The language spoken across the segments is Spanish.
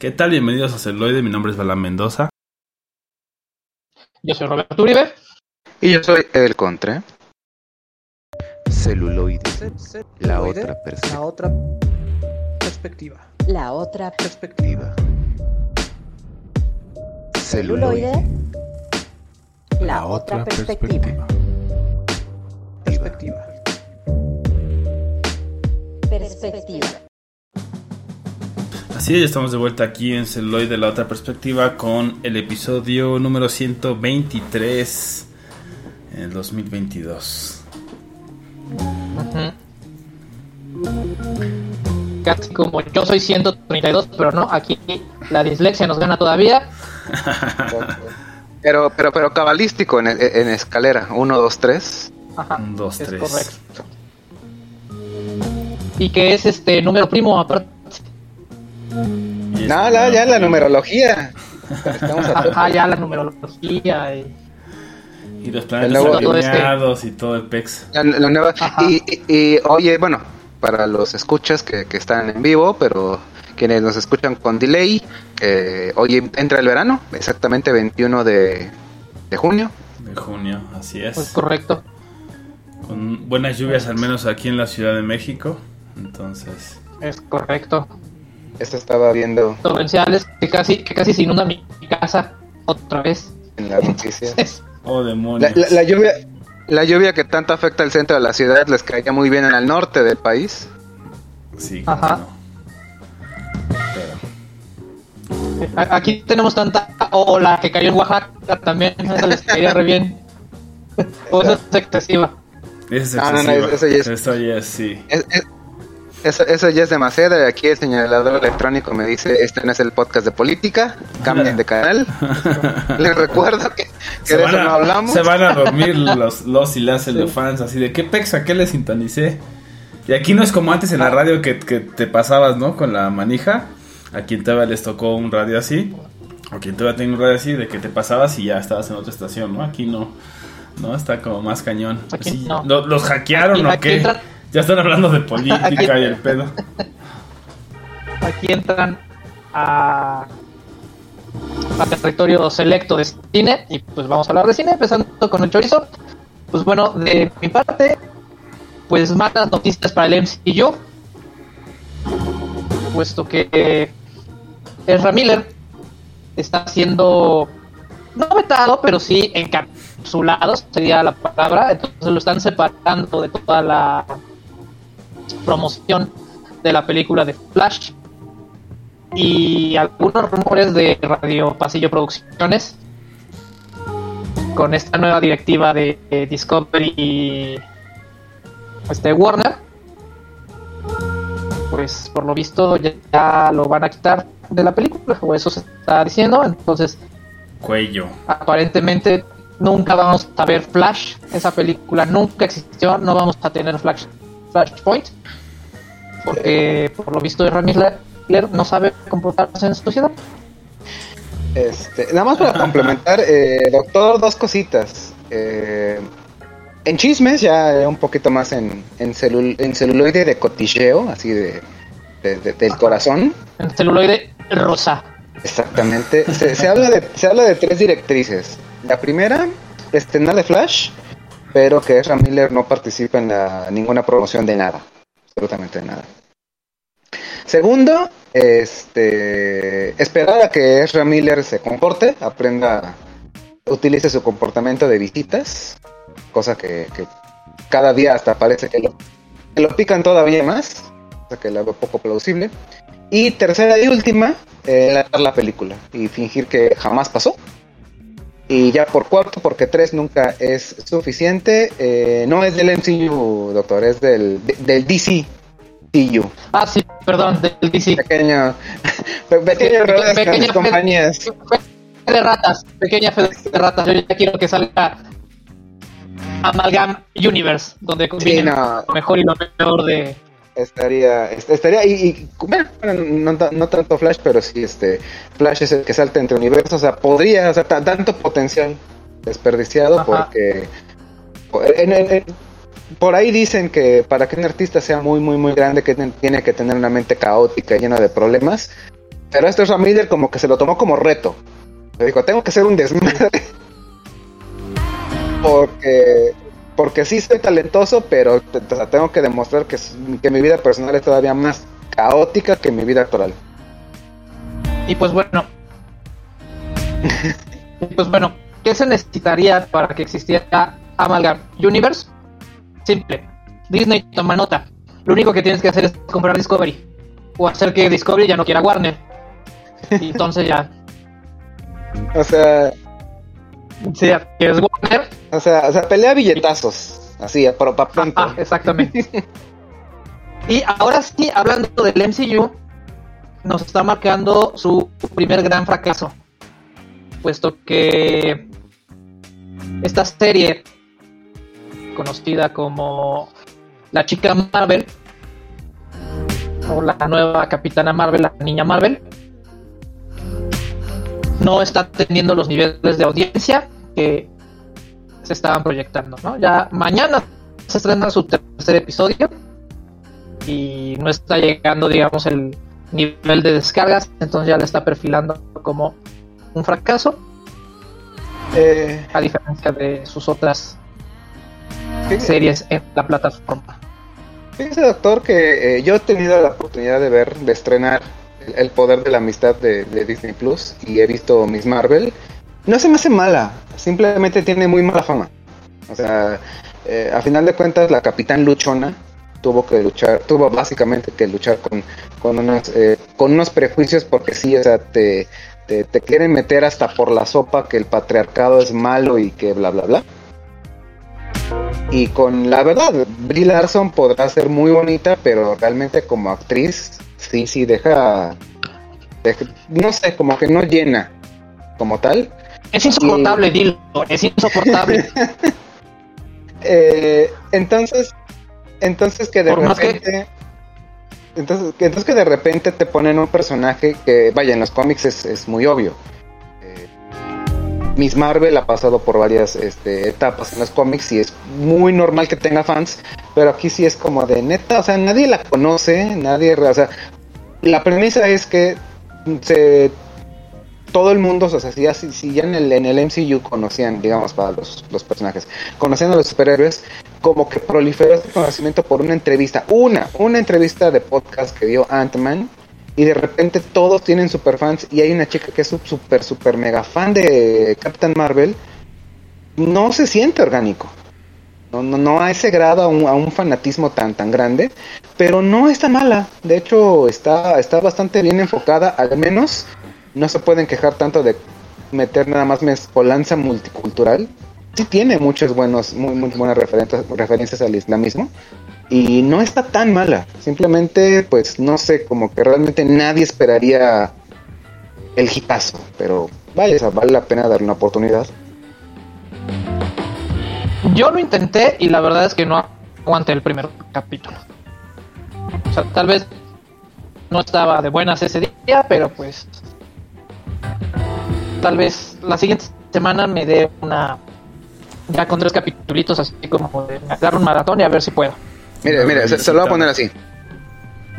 ¿Qué tal? Bienvenidos a Celuloide, mi nombre es Balán Mendoza. Yo soy Roberto Uribe. Y yo soy El Contre. Celuloide. La Celuloide, otra perspectiva. La otra perspectiva. La otra Perspectiva. celuloide. La otra perspectiva. Perspectiva. Perspectiva. Así es, ya estamos de vuelta aquí en Celuloide, la otra perspectiva, con el episodio número 123 en el 2022. Casi como yo soy 132, pero no, aquí la dislexia nos gana todavía. Pero, pero, pero cabalístico en, en escalera. 1, 2, 3. Ajá, Un, dos, es tres. correcto. Y que es este número primo aparte. No, la, ya la numerología. Estamos a tope. Ajá, ya la numerología. Y... Y los planetas nuevo- alineados y todo el pex. La- la nueva- Ajá. y, y- y, oye, bueno, para los escuchas que, que están en vivo, pero quienes nos escuchan con delay, eh, hoy entra el verano, exactamente 21 de, de junio. De junio, así es. Pues correcto. Con buenas lluvias, al menos aquí en la Ciudad de México. Entonces, Es correcto. Esto estaba viendo Torrenciales que casi, que casi se inunda mi casa otra vez. en las noticias. Oh La, demonios. la- la lluvia, la lluvia que tanto afecta al centro de la ciudad les caía muy bien en el norte del país. Sí, Ajá. no. Pero, Aquí tenemos tanta ola que cayó en Oaxaca también. Eso les caería re bien. O eso es excesiva. ese es No, no, no, excesivo. eso ya es- Eso ya es, sí. Es- es- eso, eso ya es demasiado. y Aquí el señalador electrónico me dice: Este no es el podcast de política, cambien de canal. Les recuerdo que, de van, eso no a, hablamos. se van a dormir los, los y las fans así de qué pex a qué le sintonicé. Y aquí no es como antes en Ah. la radio que, que te pasabas, ¿no? Con la manija. A quien todavía les tocó un radio así. O quien todavía tiene un radio así de que te pasabas y ya estabas en otra estación, ¿no? Aquí no. No, está como más cañón. Aquí Así, no. ¿lo- ¿Los hackearon Aquí- o aquí qué? Ya están hablando de política y el pedo. Aquí entran a, a territorio selecto de cine. Y pues vamos a hablar de cine, empezando con el chorizo. Pues bueno, de mi parte, pues malas noticias para el MCU. Puesto que Ezra Miller está siendo no vetado, pero sí encapsulado, sería la palabra. Entonces lo están separando de toda la promoción de la película de Flash. Y algunos rumores de Radio Pasillo Producciones con esta nueva directiva de, Discovery y este Warner. Pues por lo visto ya, ya lo van a quitar de la película, o eso se está diciendo. Entonces, Cuello. aparentemente nunca vamos a ver Flash. Esa película nunca existió. No vamos a tener Flash, Flashpoint. Porque por lo visto de Miller no sabe comportarse en sociedad. Este, nada más para complementar, eh, doctor, dos cositas. Eh, en chismes, ya un poquito más en, en, en celuloide de cotilleo, así de, de- de- del corazón. En celuloide rosa. Exactamente. Se, se habla de, se habla de tres directrices. La primera, estrenar de Flash, pero que Ezra Miller no participa en ninguna promoción de nada. Absolutamente nada. Segundo, este, esperar a que Ezra Miller se comporte, aprenda, utilice su comportamiento de visitas, cosa que, cada día hasta parece que lo, pican todavía más, cosa que la veo poco plausible. Y tercera y última, eh, la película y fingir que jamás pasó. Y ya por cuarto, porque tres nunca es suficiente, eh, no es del MCU, doctor, es del, de- del DC. CU. Ah, sí, perdón, del DC. Pequeño, pe- pequeño con Pequeña fe- compañías. Fe de ratas, pequeña fe de ratas. Yo ya quiero que salga Amalgam Universe, donde Sí, no, lo mejor y lo peor de. Estaría, est- estaría, y, y, bueno, no, ta- no tanto Flash, pero sí, este, Flash es el que salta entre universos, o sea, podría, o sea, ta- tanto potencial desperdiciado Ajá. porque en- en- en- por ahí dicen que para que un artista sea muy, muy, muy grande, que tiene que tener una mente caótica, llena de problemas. Pero este Ezra Miller como que se lo tomó como reto. Le dijo, tengo que ser un desmadre. porque, porque sí soy talentoso, pero te- te- tengo que demostrar que, que mi vida personal es todavía más caótica que mi vida actoral. Y pues bueno. y pues bueno, ¿qué se necesitaría para que existiera Amalgam Universe? Simple. Disney toma nota. Lo único que tienes que hacer es comprar Discovery. O hacer que Discovery ya no quiera Warner. Y entonces ya. O sea, Warner. o sea, o sea pelea billetazos. Así, pero para pronto. Ah, exactamente. y ahora sí, hablando del MCU, nos está marcando su primer gran fracaso. Puesto que esta serie, conocida como La Chica Marvel, o la nueva Capitana Marvel, la Niña Marvel, no está teniendo los niveles de audiencia que se estaban proyectando, ¿no? Ya mañana se estrena su tercer episodio y no está llegando, digamos, el nivel de descargas, entonces ya le está perfilando como un fracaso, Eh, a diferencia de sus otras fíjese- series en la plataforma. Fíjese, doctor, que eh, yo he tenido la oportunidad de ver, de estrenar El, Poder de la Amistad de, Disney Plus y he visto Miss Marvel. No se me hace mala, simplemente tiene muy mala fama. O sea, eh, a final de cuentas, la Capitán Luchona tuvo que luchar, tuvo básicamente que luchar con, con, unos, eh, con unos prejuicios porque sí, o sea, te, te, te quieren meter hasta por la sopa que el patriarcado es malo y que bla, bla, bla. Y con la verdad, Brie Larson podrá ser muy bonita, pero realmente como actriz, sí, sí, deja, deja- no sé, como que no llena como tal. Es insoportable, dilo, es insoportable. Eh, entonces, entonces que de Por más que- repente, entonces, que- entonces que de repente te ponen un personaje que, vaya, en los cómics es, es muy obvio. Eh, Miss Marvel ha pasado por varias este, etapas en los cómics y es muy normal que tenga fans, pero aquí sí es como de neta, o sea, nadie la conoce, nadie, o sea, la premisa es que se todo el mundo, o sea, si ya, si- ya en, el, MCU conocían, digamos, para los, personajes, conocían a los superhéroes, como que proliferó este conocimiento por una entrevista, una, una entrevista de podcast que dio Ant-Man, y de repente todos tienen superfans, y hay una chica que es super, super mega fan de Captain Marvel, no se siente orgánico. No, no, no a ese grado, a un, a un fanatismo tan, tan grande, pero no está mala. De hecho, está, está bastante bien enfocada, al menos no se pueden quejar tanto de meter nada más mezcolanza multicultural. Sí tiene muchos buenos, muy, muy buenas referencias, referencias al islamismo. Y no está tan mala. Simplemente, pues, no sé, como que realmente nadie esperaría el hitazo. Pero vaya, vale la pena darle una oportunidad. Yo lo intenté y la verdad es que no aguanté el primer capítulo. O sea, tal vez no estaba de buenas ese día, pero pues tal vez la siguiente semana me dé una ya con tres capítulos así como de dar un maratón y a ver si puedo. Mire, mire, se, se lo voy a poner así.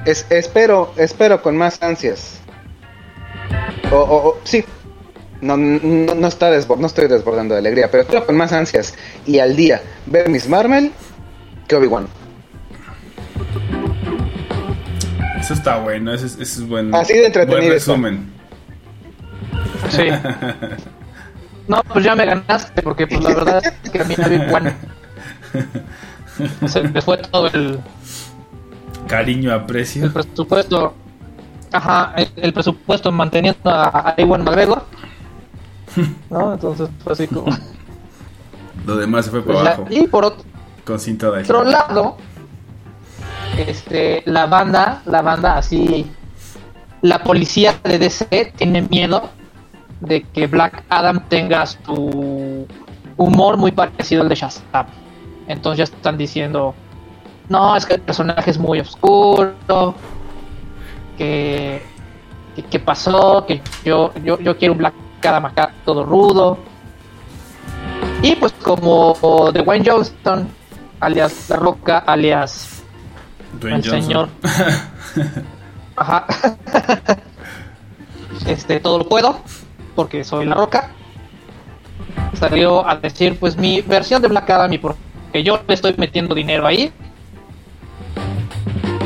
Es, espero, espero con más ansias. O, o- o- sí. No, no, no está no estoy desbordando de alegría, pero espero con más ansias y al día ver Miss Marvel que Obi-Wan. Eso está bueno, ese, es- ese es buen, Así de entretenido buen resumen. Sí. No, pues ya me ganaste porque pues la verdad es que a mí me igual. Se me fue todo el, Cariño, el aprecio. presupuesto. Ajá, el, el presupuesto manteniendo a, Ewan McGregor. ¿No? Entonces fue así como. Lo demás se fue la- abajo. y por otro, Con cinta de otro lado, este, la banda, la banda así. La policía de DC tiene miedo de que Black Adam tenga su humor muy parecido al de Shazam. Entonces ya están diciendo, no, es que el personaje es muy oscuro, que, que, que pasó, que yo, yo, yo quiero un Black Adam acá todo rudo. Y pues como Dwayne Johnston, alias La Roca, alias Dwayne el Johnson. señor. Ajá. este, todo lo puedo, porque soy la roca, salió a decir, pues mi versión de Black Adam y porque yo le estoy metiendo dinero ahí,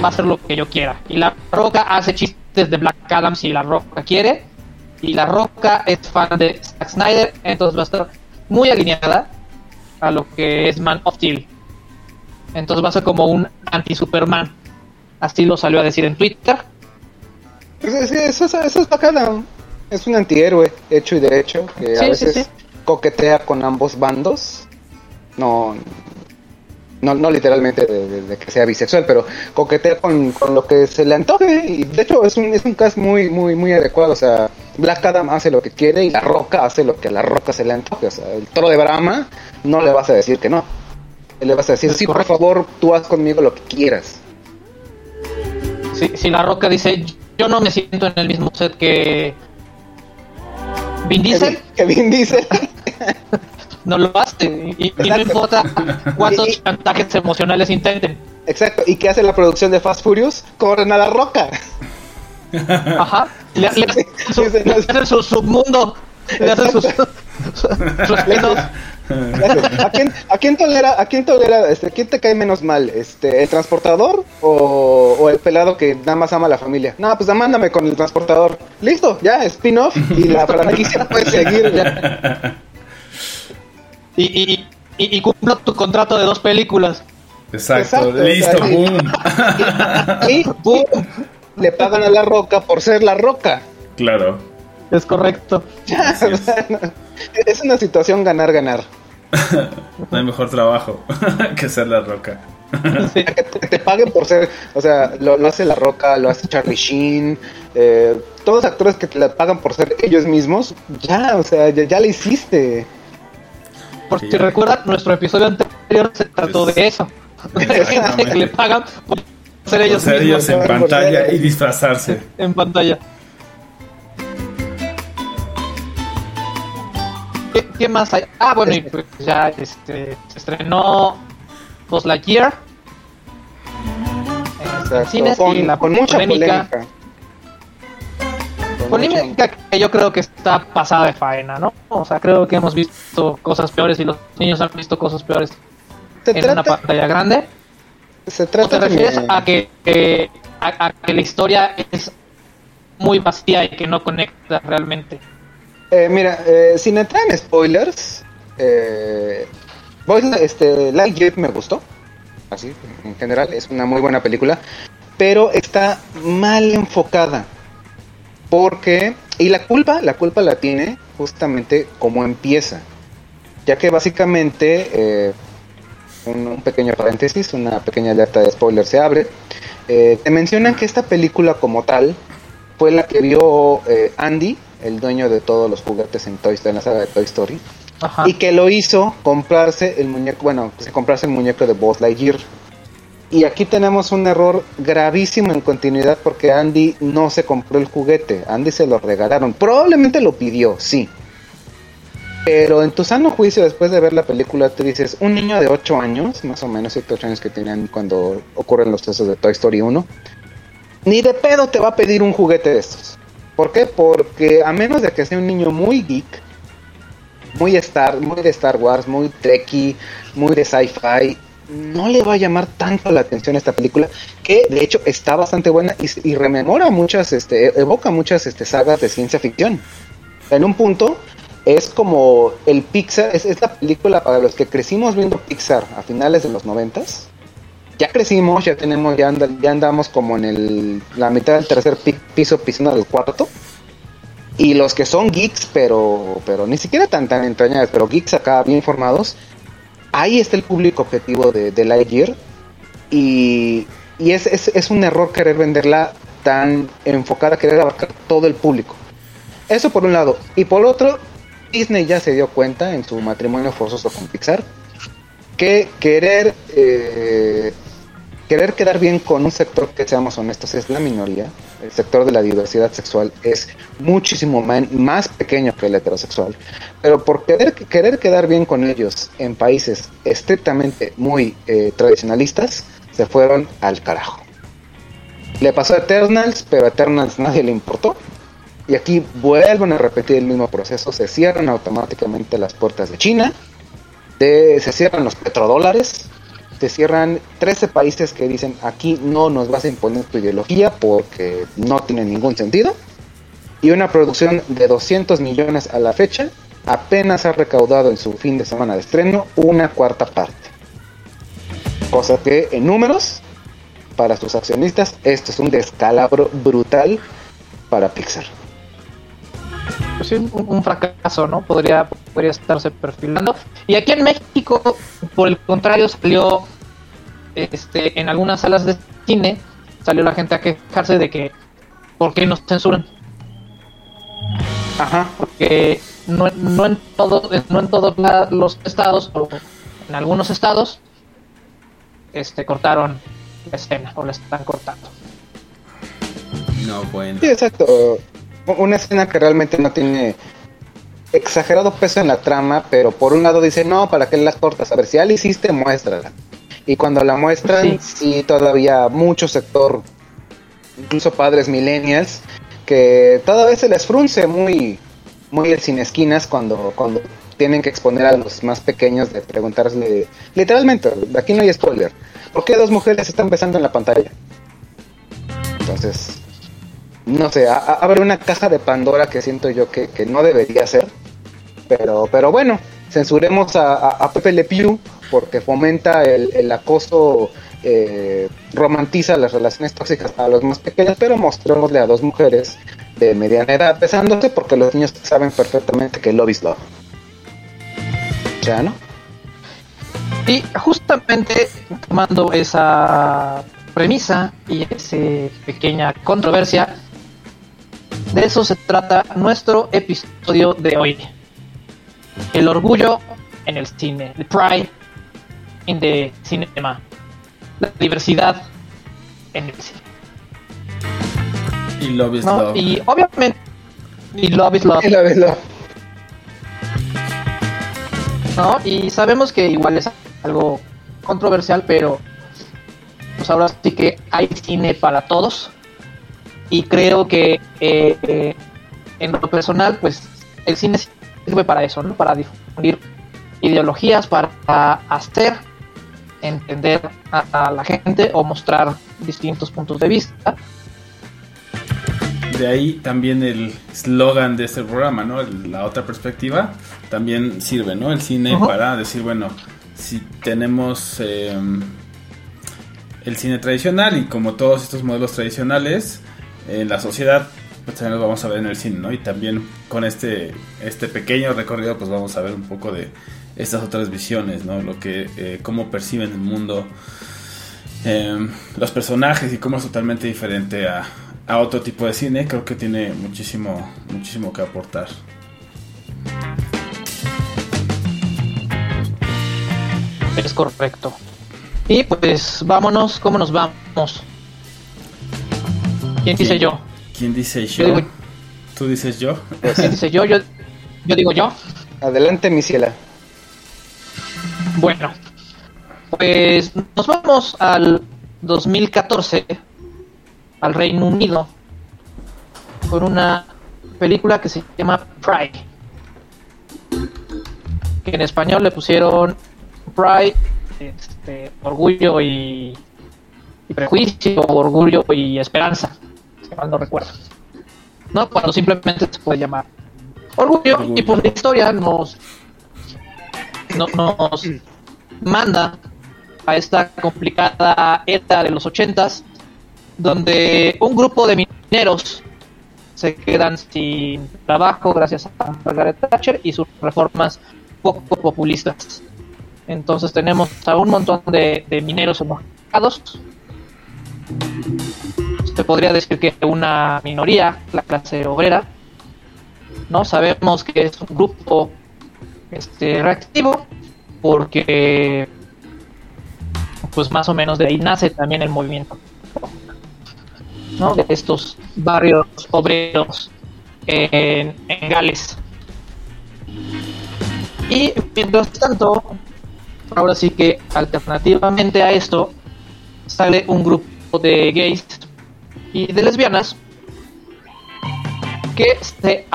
va a hacer lo que yo quiera. Y la roca hace chistes de Black Adam si la roca quiere, y la roca es fan de Zack Snyder, entonces va a estar muy alineada a lo que es Man of Steel. Entonces va a ser como un anti-Superman. Así lo salió a decir en Twitter. Pues, sí, eso, eso, eso es bacana. Es un antihéroe hecho y derecho que a Sí, sí, veces sí. coquetea con ambos bandos. No, no, no literalmente de, de- de que sea bisexual, pero coquetea con, con lo que se le antoje. Y de hecho es un, es un cast muy, muy, muy adecuado. O sea, Black Adam hace lo que quiere y la roca hace lo que a la roca se le antoje. O sea, el toro de Brahma no le vas a decir que no. Le vas a decir, sí, por favor, tú haz conmigo lo que quieras. Si, si la roca dice, yo no me siento en el mismo set que Vin Diesel, Que Vin Diesel. no lo hace. Y, y no importa cuántos Y- chantajes emocionales intenten. Exacto, ¿y qué hace la producción de Fast Furious? Corren a la roca. Ajá. Le, le hacen su, le hacen su submundo. Le hacen sus, sus spin-offs. ¿A quién, a quién tolera, a quién tolera, este, quién te cae menos mal? Este, ¿El transportador o, o el pelado que nada más ama a la familia? No, pues mándame con el transportador. Listo, ya, spin-off y la franquicia puede seguir. ya. Y, y, y, y cumplo tu contrato de dos películas. Exacto, Exacto, listo, o sea, boom. Y, y le pagan a la roca por ser la roca. claro. Es correcto. Es. Es una situación ganar-ganar. No hay mejor trabajo que ser la roca. Sí. que te, que te paguen por ser, o sea, lo, lo hace La Roca, lo hace Charlie Sheen, eh, todos los actores que te la pagan por ser ellos mismos, ya, o sea, ya, ya le hiciste. Por Sí, si recuerdan, nuestro episodio anterior se trató de eso. De que le pagan por ser Por ellos ser mismos ellos en pantalla y disfrazarse. en pantalla. ¿Qué, qué más hay? Ah, bueno, y pues ya este, se estrenó Buzz Lightyear. Exacto, cines con, y la con mucha polémica, polémica. Polémica que yo creo que está pasada de faena, ¿no? O sea, creo que hemos visto cosas peores y los niños han visto cosas peores en una trata, pantalla grande. se ¿O trata te refieres de- a que, a, a que la historia es muy vacía y que no conecta realmente? Eh, mira, eh, sin entrar en spoilers, eh, este, Lightyear me gustó, así, en general, es una muy buena película, pero está mal enfocada, porque, y la culpa, la culpa la tiene justamente como empieza, ya que básicamente, eh, un, un pequeño paréntesis, una pequeña alerta de spoiler se abre, eh, te mencionan que esta película como tal fue la que vio eh, Andy, el dueño de todos los juguetes en, Toy, en la saga de Toy Story, Ajá. y que lo hizo comprarse el muñeco, bueno, pues, comprarse el muñeco de Buzz Lightyear. Y aquí tenemos un error gravísimo en continuidad porque Andy no se compró el juguete, Andy se lo regalaron. Probablemente lo pidió, sí. Pero en tu sano juicio, después de ver la película, te dices, un niño de 8 años, más o menos 7, 8 años que tenían cuando ocurren los sucesos de Toy Story 1, ni de pedo te va a pedir un juguete de estos. ¿Por qué? Porque a menos de que sea un niño muy geek, muy Star, muy de Star Wars, muy trekkie, muy de sci-fi, no le va a llamar tanto la atención esta película, que de hecho está bastante buena y, rememora muchas, este, evoca muchas este, sagas de ciencia ficción. En un punto es como el Pixar, es, es la película para los que crecimos viendo Pixar a finales de los noventas. Ya crecimos, ya tenemos, ya, anda- ya andamos como en el, la mitad del tercer pi- piso, pisando del cuarto. Y los que son geeks, pero, pero ni siquiera tan, tan entrañables, pero geeks acá bien formados, ahí está el público objetivo de, de Lightyear. Y, y es, es, un error querer venderla tan enfocada, querer abarcar todo el público. Eso por un lado. Y por otro, Disney ya se dio cuenta en su matrimonio forzoso con Pixar que querer eh, querer quedar bien con un sector que seamos honestos es la minoría. El sector de la diversidad sexual es muchísimo más pequeño que el heterosexual. Pero por querer, quedar bien con ellos en países estrictamente muy eh, tradicionalistas, se fueron al carajo. Le pasó a Eternals, pero a Eternals nadie le importó. Y aquí vuelven a repetir el mismo proceso, se cierran automáticamente las puertas de China, se cierran los petrodólares, se cierran 13 países que dicen aquí no nos vas a imponer tu ideología porque no tiene ningún sentido. Y una producción de 200 millones a la fecha apenas ha recaudado en su fin de semana de estreno una cuarta parte. Cosa que en números, para sus accionistas, esto es un descalabro brutal para Pixar. Pues un, un fracaso, ¿no? Podría, podría estarse perfilando. Y aquí en México, por el contrario, salió este, en algunas salas de cine, salió la gente a quejarse de que, ¿por qué nos censuran? Ajá. Porque no, no en todo, no en todos los estados, o en algunos estados, este, cortaron la escena, o la están cortando. No, bueno. Sí, exacto. Una escena que realmente no tiene exagerado peso en la trama, pero por un lado dice, no, ¿para qué la cortas? A ver, si ya la hiciste, muéstrala. Y cuando la muestran, sí, todavía mucho sector, incluso padres millennials, que todavía se les frunce muy, muy el sin esquinas cuando, cuando tienen que exponer a los más pequeños de preguntarle, literalmente, aquí no hay spoiler, ¿por qué dos mujeres están besando en la pantalla? Entonces, no sé, a- abre una caja de Pandora que siento yo que, que no debería ser. Pero, pero bueno, censuremos a, a- a Pepe Le Pew porque fomenta el, el acoso, eh, romantiza las relaciones tóxicas a los más pequeños, pero mostrémosle a dos mujeres de mediana edad besándose porque los niños saben perfectamente que love is love. ¿Ya no? Y justamente tomando esa premisa y esa pequeña controversia, de eso se trata nuestro episodio de hoy. El orgullo en el cine, the pride in the cinema, la diversidad en el cine. Y Love is ¿no? Love. Y obviamente, y love is love. Y love is love. ¿no? Y sabemos que igual es algo controversial, pero pues ahora sí que hay cine para todos. Y creo que eh, en lo personal, pues el cine sirve para eso, ¿no? Para difundir ideologías, para hacer entender a, la gente o mostrar distintos puntos de vista. De ahí también el slogan de este programa, ¿no? La otra perspectiva también sirve, ¿no? El cine para decir, bueno, si tenemos eh, el cine tradicional y como todos estos modelos tradicionales en la sociedad, pues también los vamos a ver en el cine, ¿no? Y también con este, este pequeño recorrido, pues vamos a ver un poco de estas otras visiones, ¿no? Lo que, eh, cómo perciben el mundo eh, los personajes y cómo es totalmente diferente a, a otro tipo de cine, creo que tiene muchísimo, muchísimo que aportar. Es correcto. Y pues vámonos, ¿cómo nos vamos? ¿Quién dice yo? ¿Quién dice Yo yo? digo- ¿Tú dices yo? ¿Quién dice yo? Yo, yo digo yo. Adelante, mi ciela. Bueno, pues nos vamos al 2014, al Reino Unido, con una película que se llama Pride. Que en español le pusieron Pride, este, orgullo y, y prejuicio, orgullo y esperanza, mal no recuerdo. ¿No? Cuando simplemente se puede llamar orgullo, Orgullo. y por la historia nos no- nos manda a esta complicada era de los ochentas donde un grupo de mineros se quedan sin trabajo gracias a Margaret Thatcher y sus reformas poco populistas. Entonces tenemos a un montón de, de mineros enojados. Podría decir que una minoría, la clase obrera, no sabemos que es un grupo este reactivo porque pues más o menos de ahí nace también el movimiento ¿no? de estos barrios obreros en Gales y mientras tanto ahora sí que alternativamente a esto sale un grupo de gays y de lesbianas que se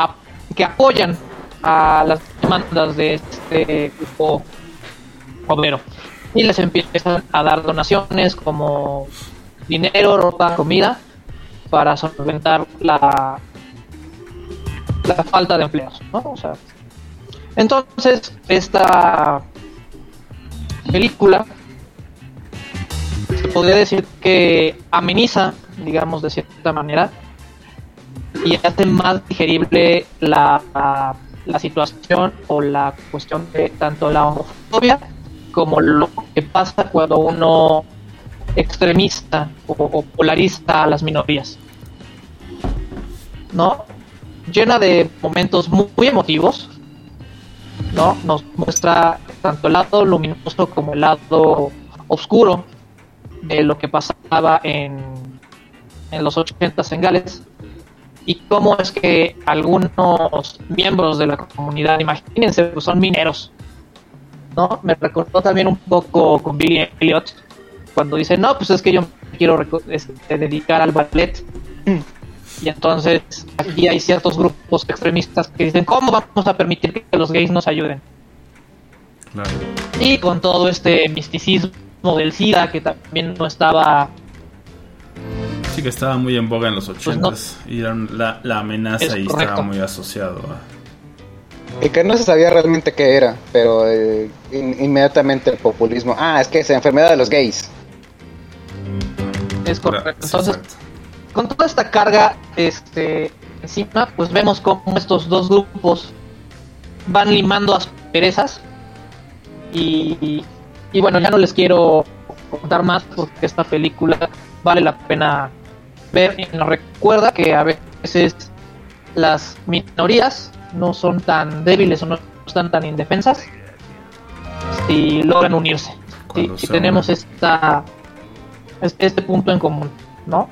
que apoyan a las demandas de este grupo obrero. Y les empiezan a dar donaciones como dinero, ropa, comida para solventar la la falta de empleos, entonces esta película podría decir que ameniza, digamos de cierta manera, y hace más digerible la, la, situación o la cuestión de tanto la homofobia como lo que pasa cuando uno extremista o, o polariza a las minorías. ¿No? Llena de momentos muy, muy emotivos, ¿no? Nos muestra tanto el lado luminoso como el lado oscuro de lo que pasaba en, en los 80 en Gales y cómo es que algunos miembros de la comunidad, imagínense, pues son mineros, ¿no? Me recordó también un poco con Billy Elliot cuando dice, no, pues es que yo me quiero este, dedicar al ballet. Y entonces aquí hay ciertos grupos extremistas que dicen, ¿cómo vamos a permitir que los gays nos ayuden? Claro. Y con todo este misticismo del SIDA que también no estaba Sí que estaba muy en boga en los Pues no. ochentas y era la, la amenaza Es y correcto. estaba muy asociado a... Y que no se sabía realmente qué era, pero eh, in- inmediatamente el populismo. Ah, es que es la enfermedad de los gays. es correcto. Entonces, exacto. con toda esta carga este encima, pues vemos cómo estos dos grupos van limando asperezas y, y bueno, ya no les quiero contar más porque esta película vale la pena ver y nos recuerda que a veces las minorías no son tan débiles o no están tan indefensas si logran unirse. Si, tenemos unen. esta este, este punto en común, ¿no?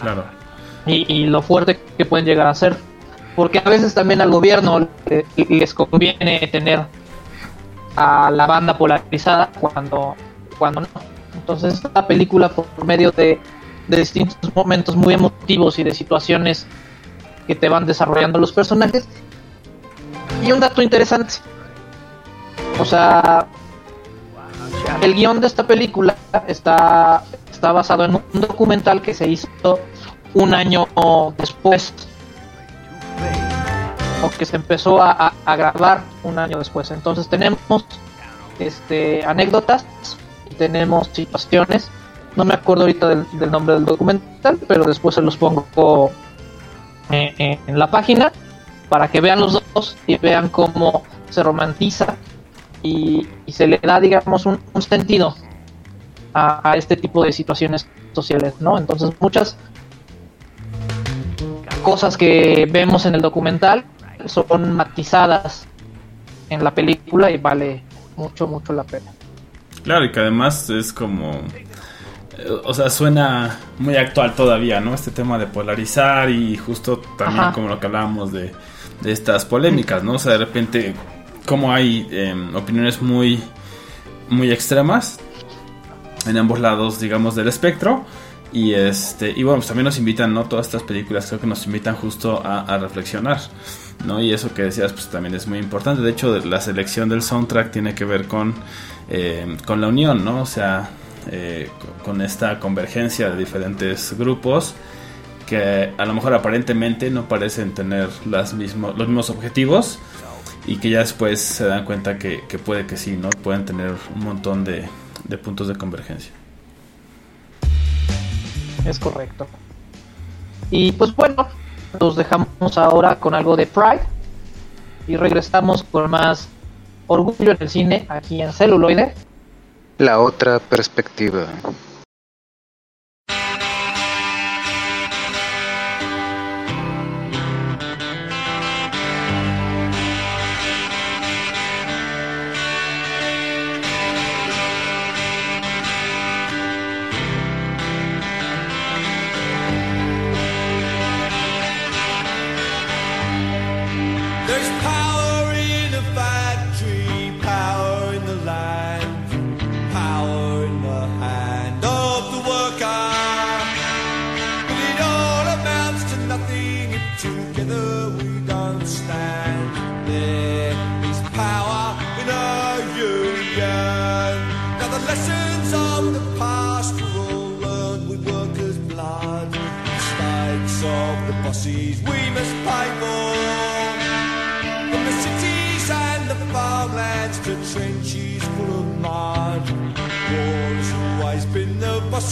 Claro. y, y lo fuerte que pueden llegar a ser. Porque a veces también al gobierno le- les conviene tener a la banda polarizada cuando, cuando no. Entonces esta película por medio de, de distintos momentos muy emotivos y de situaciones que te van desarrollando los personajes. Y un dato interesante. O sea, el guion de esta película está, está basado en un documental que se hizo un año después. O que se empezó a, a- a grabar un año después. Entonces tenemos este anécdotas tenemos situaciones. No me acuerdo ahorita del, nombre del documental, pero después se los pongo eh, en la página para que vean los dos y vean cómo se romantiza y, y se le da, digamos, un, un sentido a, a este tipo de situaciones sociales, ¿no? Entonces muchas cosas que vemos en el documental son matizadas en la película y vale mucho, mucho la pena. Claro, y que además es como... eh, O sea, suena muy actual todavía, ¿no? Este tema de polarizar y justo también Ajá. como lo que hablábamos de, de estas polémicas, ¿no? O sea, de repente, como hay em, opiniones muy, muy extremas en ambos lados, digamos, del espectro. Y este y bueno, pues también nos invitan, ¿no? Todas estas películas creo que nos invitan justo a, a reflexionar, ¿no? Y eso que decías, pues también es muy importante. De hecho, la selección del soundtrack tiene que ver con, eh, con la unión, ¿no? O sea, eh, con- esta convergencia de diferentes grupos que a lo mejor aparentemente no parecen tener las mismos, los mismos objetivos y que ya después se dan cuenta que, que puede que sí, ¿no? Pueden tener un montón de, de puntos de convergencia. Es correcto. Y pues bueno, los dejamos ahora con algo de Pride y regresamos con más orgullo en el cine aquí en celuloide. La otra perspectiva.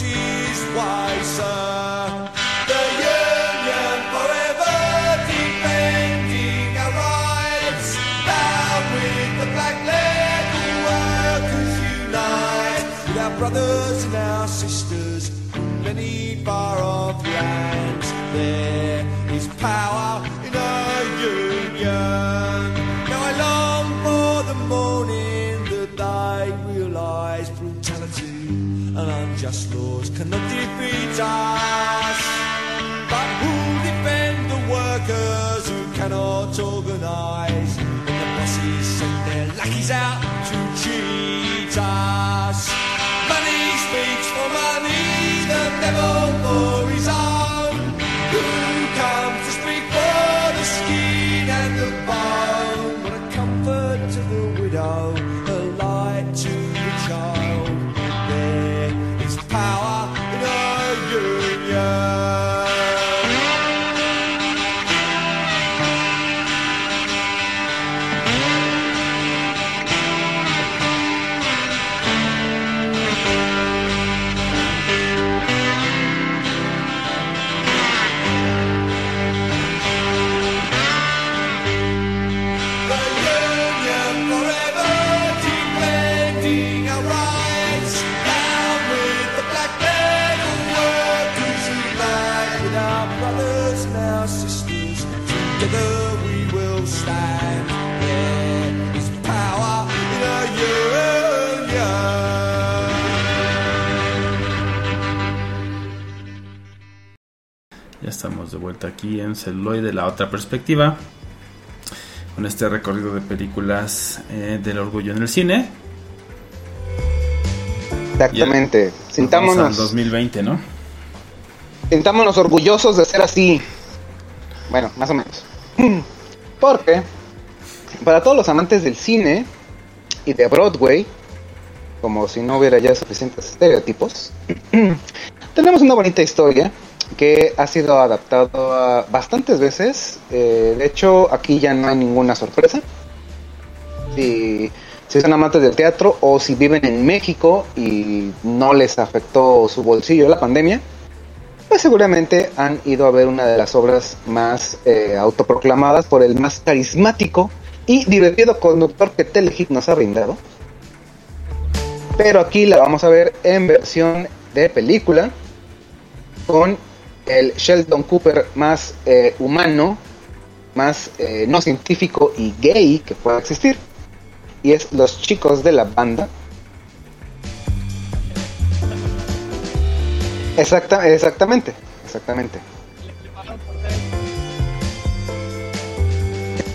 Been the time. Aquí en Celuloide, la otra perspectiva. Con este recorrido de películas eh, del orgullo en el cine. Exactamente. Vamos al Sintámonos, 2020, ¿no? sintámonos orgullosos de ser así. Bueno, más o menos. Porque, para todos los amantes del cine y de Broadway, como si no hubiera ya suficientes estereotipos, tenemos una bonita historia que ha sido adaptado a bastantes veces. Eh, de hecho, aquí ya no hay ninguna sorpresa. Si, son amantes del teatro o si viven en México y no les afectó su bolsillo la pandemia, pues seguramente han ido a ver una de las obras más eh, autoproclamadas por el más carismático y divertido conductor que Telehit nos ha brindado. Pero aquí la vamos a ver en versión de película con el Sheldon Cooper más eh, humano, más eh, no científico y gay que pueda existir. Y es Los chicos de la banda. Exacta, exactamente, exactamente.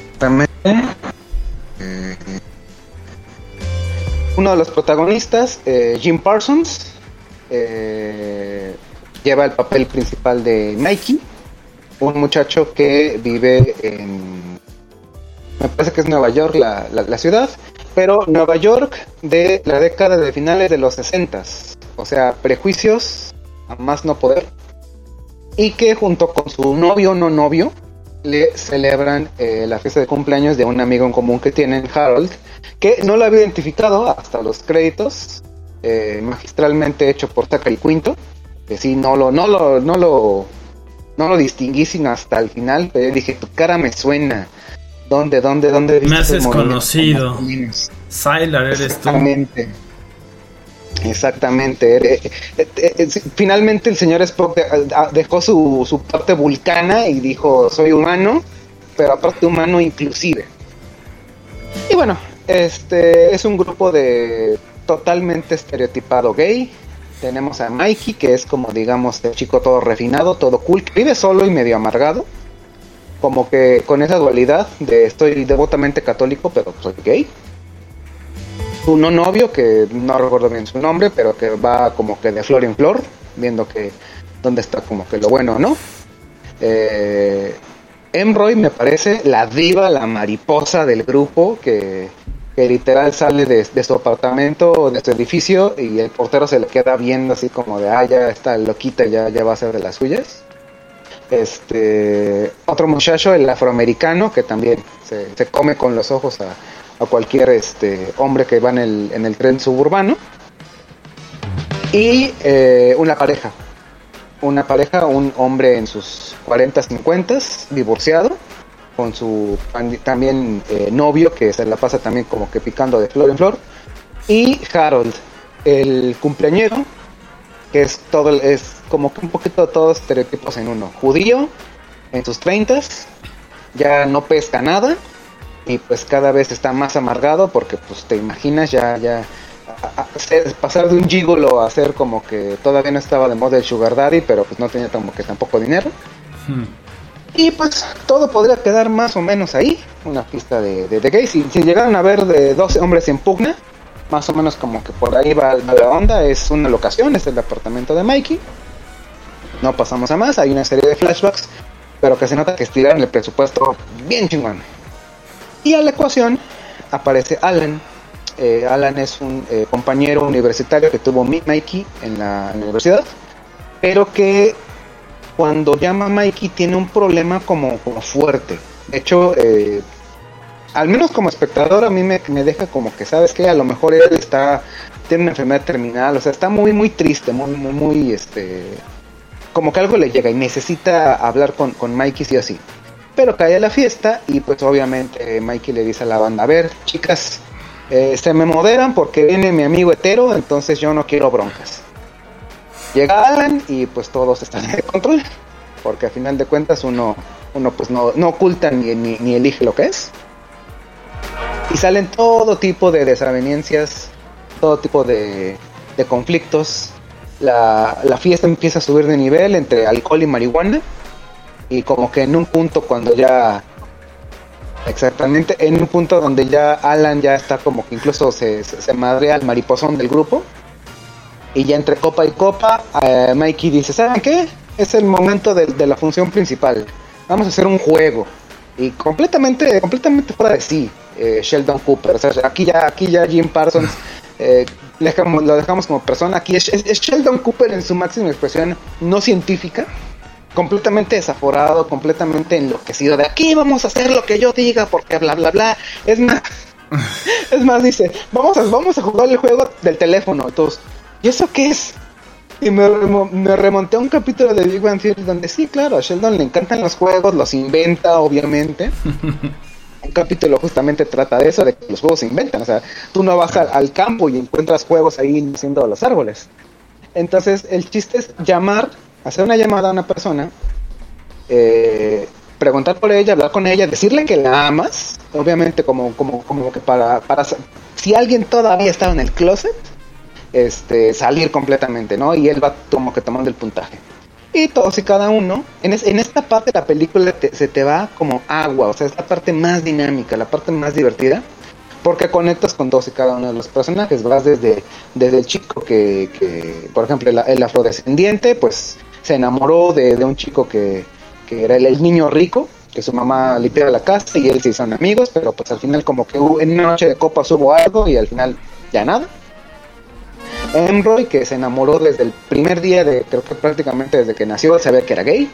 Exactamente. Uno de los protagonistas, eh, Jim Parsons, eh, lleva el papel principal de Nike, un muchacho que vive en, me parece que es Nueva York la, la- ciudad, pero Nueva York de la década de finales de los 60, o sea, prejuicios a más no poder, y que junto con su novio no novio le celebran eh, la fiesta de cumpleaños de un amigo en común que tienen, Harold, que no lo había identificado hasta los créditos, eh, magistralmente hecho por Zachary Quinto, que sí, no lo, no lo, no lo, no lo distinguí sino hasta el final, pero yo dije, tu cara me suena. ¿Dónde, dónde, dónde Me haces conocido. Sylar eres tú. Exactamente. Exactamente. Eh, eh, eh, Finalmente el señor Spock ah, dejó su, su parte vulcana y dijo, soy humano, pero aparte humano inclusive. Y bueno, este es un grupo de totalmente estereotipado gay. Tenemos a Mikey, que es como digamos el chico todo refinado, todo cool, que vive solo y medio amargado. Como que con esa dualidad de estoy devotamente católico, pero soy gay su no novio, que no recuerdo bien su nombre, pero que va como que de flor en flor, viendo que dónde está como que lo bueno, ¿no? Eh, Emroy me parece la diva, la mariposa del grupo que, que literal sale de, su apartamento o de su edificio y el portero se le queda viendo así como de, ah, ya está loquita, ya, ya va a ser de las suyas. Este, otro muchacho, el afroamericano, que también se, come con los ojos a, a cualquier este, hombre que va en el, en el tren suburbano. Y eh, una pareja, una pareja, un hombre en sus 40, 50, divorciado, con su también eh, novio que se la pasa también como que picando de flor en flor, y Harold, el cumpleañero, que es todo, es como que un poquito todos estereotipos en uno, judío, en sus 30, ya no pesca nada, y pues cada vez está más amargado porque pues te imaginas ya, ya pasar de un gigolo a ser como que todavía no estaba de moda el sugar daddy, pero pues no tenía como que tampoco dinero. Hmm. Y pues todo podría quedar más o menos ahí, una pista de, de, gays. Si, llegaron a ver de 12 hombres en pugna, más o menos como que por ahí va, la onda, es una locación, es el apartamento de Mikey. No pasamos a más, hay una serie de flashbacks, pero que se nota que estiraron el presupuesto bien chingón. Y a la ecuación aparece Alan. Eh, Alan es un eh, compañero universitario que tuvo Mi- Mikey en la universidad, pero que cuando llama a Mikey tiene un problema como, como fuerte. De hecho, eh, al menos como espectador a mí me, me deja como que, ¿sabes que A lo mejor él está, tiene una enfermedad terminal, o sea, está muy, muy triste, muy, muy, este, como que algo le llega y necesita hablar con, con Mikey sí o sí. Pero cae a la fiesta y pues obviamente Mikey le dice a la banda, a ver, chicas, eh, se me moderan porque viene mi amigo hetero, entonces yo no quiero broncas. Llega Alan y pues todos están de control, porque a final de cuentas uno, uno pues no, no oculta ni, ni, elige lo que es. Y salen todo tipo de desavenencias, todo tipo de, de conflictos. La, la fiesta empieza a subir de nivel entre alcohol y marihuana. Y como que en un punto cuando ya... Exactamente, en un punto donde ya Alan ya está como que incluso se, se madrea al mariposón del grupo. Y ya entre copa y copa, eh, Mikey dice, ¿saben qué? Es el momento de, de la función principal. Vamos a hacer un juego. Y completamente, completamente fuera de sí, eh, Sheldon Cooper. O sea, aquí ya, aquí ya Jim Parsons eh, dejamos- lo dejamos como persona. Aquí es, es- es Sheldon Cooper en su máxima expresión no científica. Completamente desaforado, completamente enloquecido. De aquí vamos a hacer lo que yo diga, porque bla bla bla. Es más, es más, dice, vamos a, vamos a jugar el juego del teléfono. Todos, ¿y eso qué es? Y me, remo- me remonté a un capítulo de Big Bang Theory donde sí, claro, a Sheldon le encantan los juegos, los inventa, obviamente. Un capítulo justamente trata de eso, de que los juegos se inventan. O sea, tú no vas al, al campo y encuentras juegos ahí haciendo los árboles. Entonces, el chiste es llamar, hacer una llamada a una persona, eh, preguntar por ella, hablar con ella, decirle que la amas, obviamente como, como, como que para, para si alguien todavía estaba en el closet, este, salir completamente, ¿no? Y él va como que tomando el puntaje. Y todos y cada uno, en, es- en esta parte de la película te- se te va como agua, o sea, es la parte más dinámica, la parte más divertida, porque conectas con todos y cada uno de los personajes, vas desde, desde el chico que, que, por ejemplo, el, el afrodescendiente, pues se enamoró de, de un chico que, que era el, el niño rico, que su mamá limpiaba la casa y él se hicieron amigos, pero pues al final como que hubo- en una noche de copas hubo algo y al final ya nada. Emroy, que se enamoró desde el primer día de, creo que prácticamente desde que nació, sabía que era gay.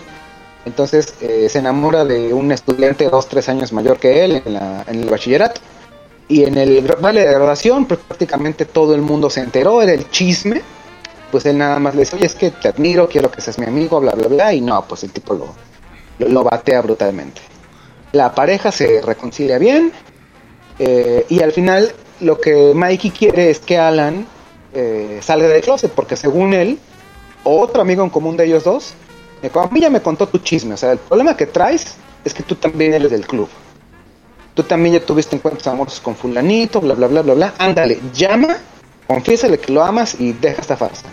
Entonces eh, se enamora de un estudiante dos, tres años mayor que él en, la- en el bachillerato. Y en el baile de graduación, pues prácticamente todo el mundo se enteró, era el chisme. Pues él nada más le dice, oye, es que te admiro, quiero que seas mi amigo, bla, bla, bla. Y no, pues el tipo lo, lo, lo batea brutalmente. La pareja se reconcilia bien. eh, y al final lo que Mikey quiere es que Alan eh, salga del closet, porque según él, otro amigo en común de ellos dos, me dijo, a mí ya me contó tu chisme, o sea, el problema que traes es que tú también eres del club. Tú también ya tuviste encuentros amorosos con fulanito, bla, bla, bla, bla, bla. Ándale, llama, confiésale que lo amas y deja esta farsa.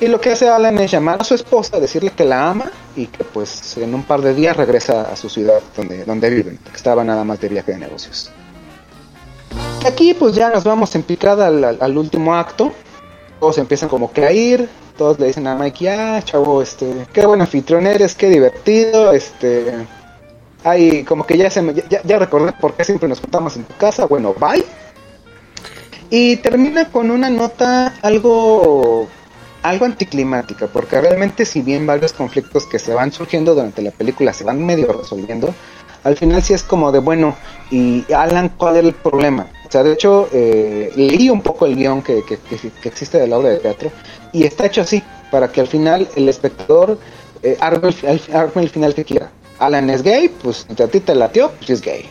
Y lo que hace Alan es llamar a su esposa, decirle que la ama y que pues en un par de días regresa a su ciudad donde, donde viven, que estaba nada más de viaje de negocios. Aquí pues ya nos vamos en picada al, último acto. Todos empiezan como que a ir. Todos le dicen a Mikey, ah, chavo, este, qué buen anfitrión eres, qué divertido, este, Ay, como que ya se me, ya, ya recordé por qué siempre nos juntamos en tu casa. Bueno, bye. Y termina con una nota algo algo anticlimática, porque realmente si bien varios conflictos que se van surgiendo durante la película se van medio resolviendo, al final sí es como de bueno, y Alan, ¿cuál era el problema? Sea, de hecho, eh, leí un poco el guion que, que, que- existe de la obra de teatro, y está hecho así, para que al final el espectador eh, arme, el, arme el final que quiera. Alan es gay, pues a ti te latió, pues es gay.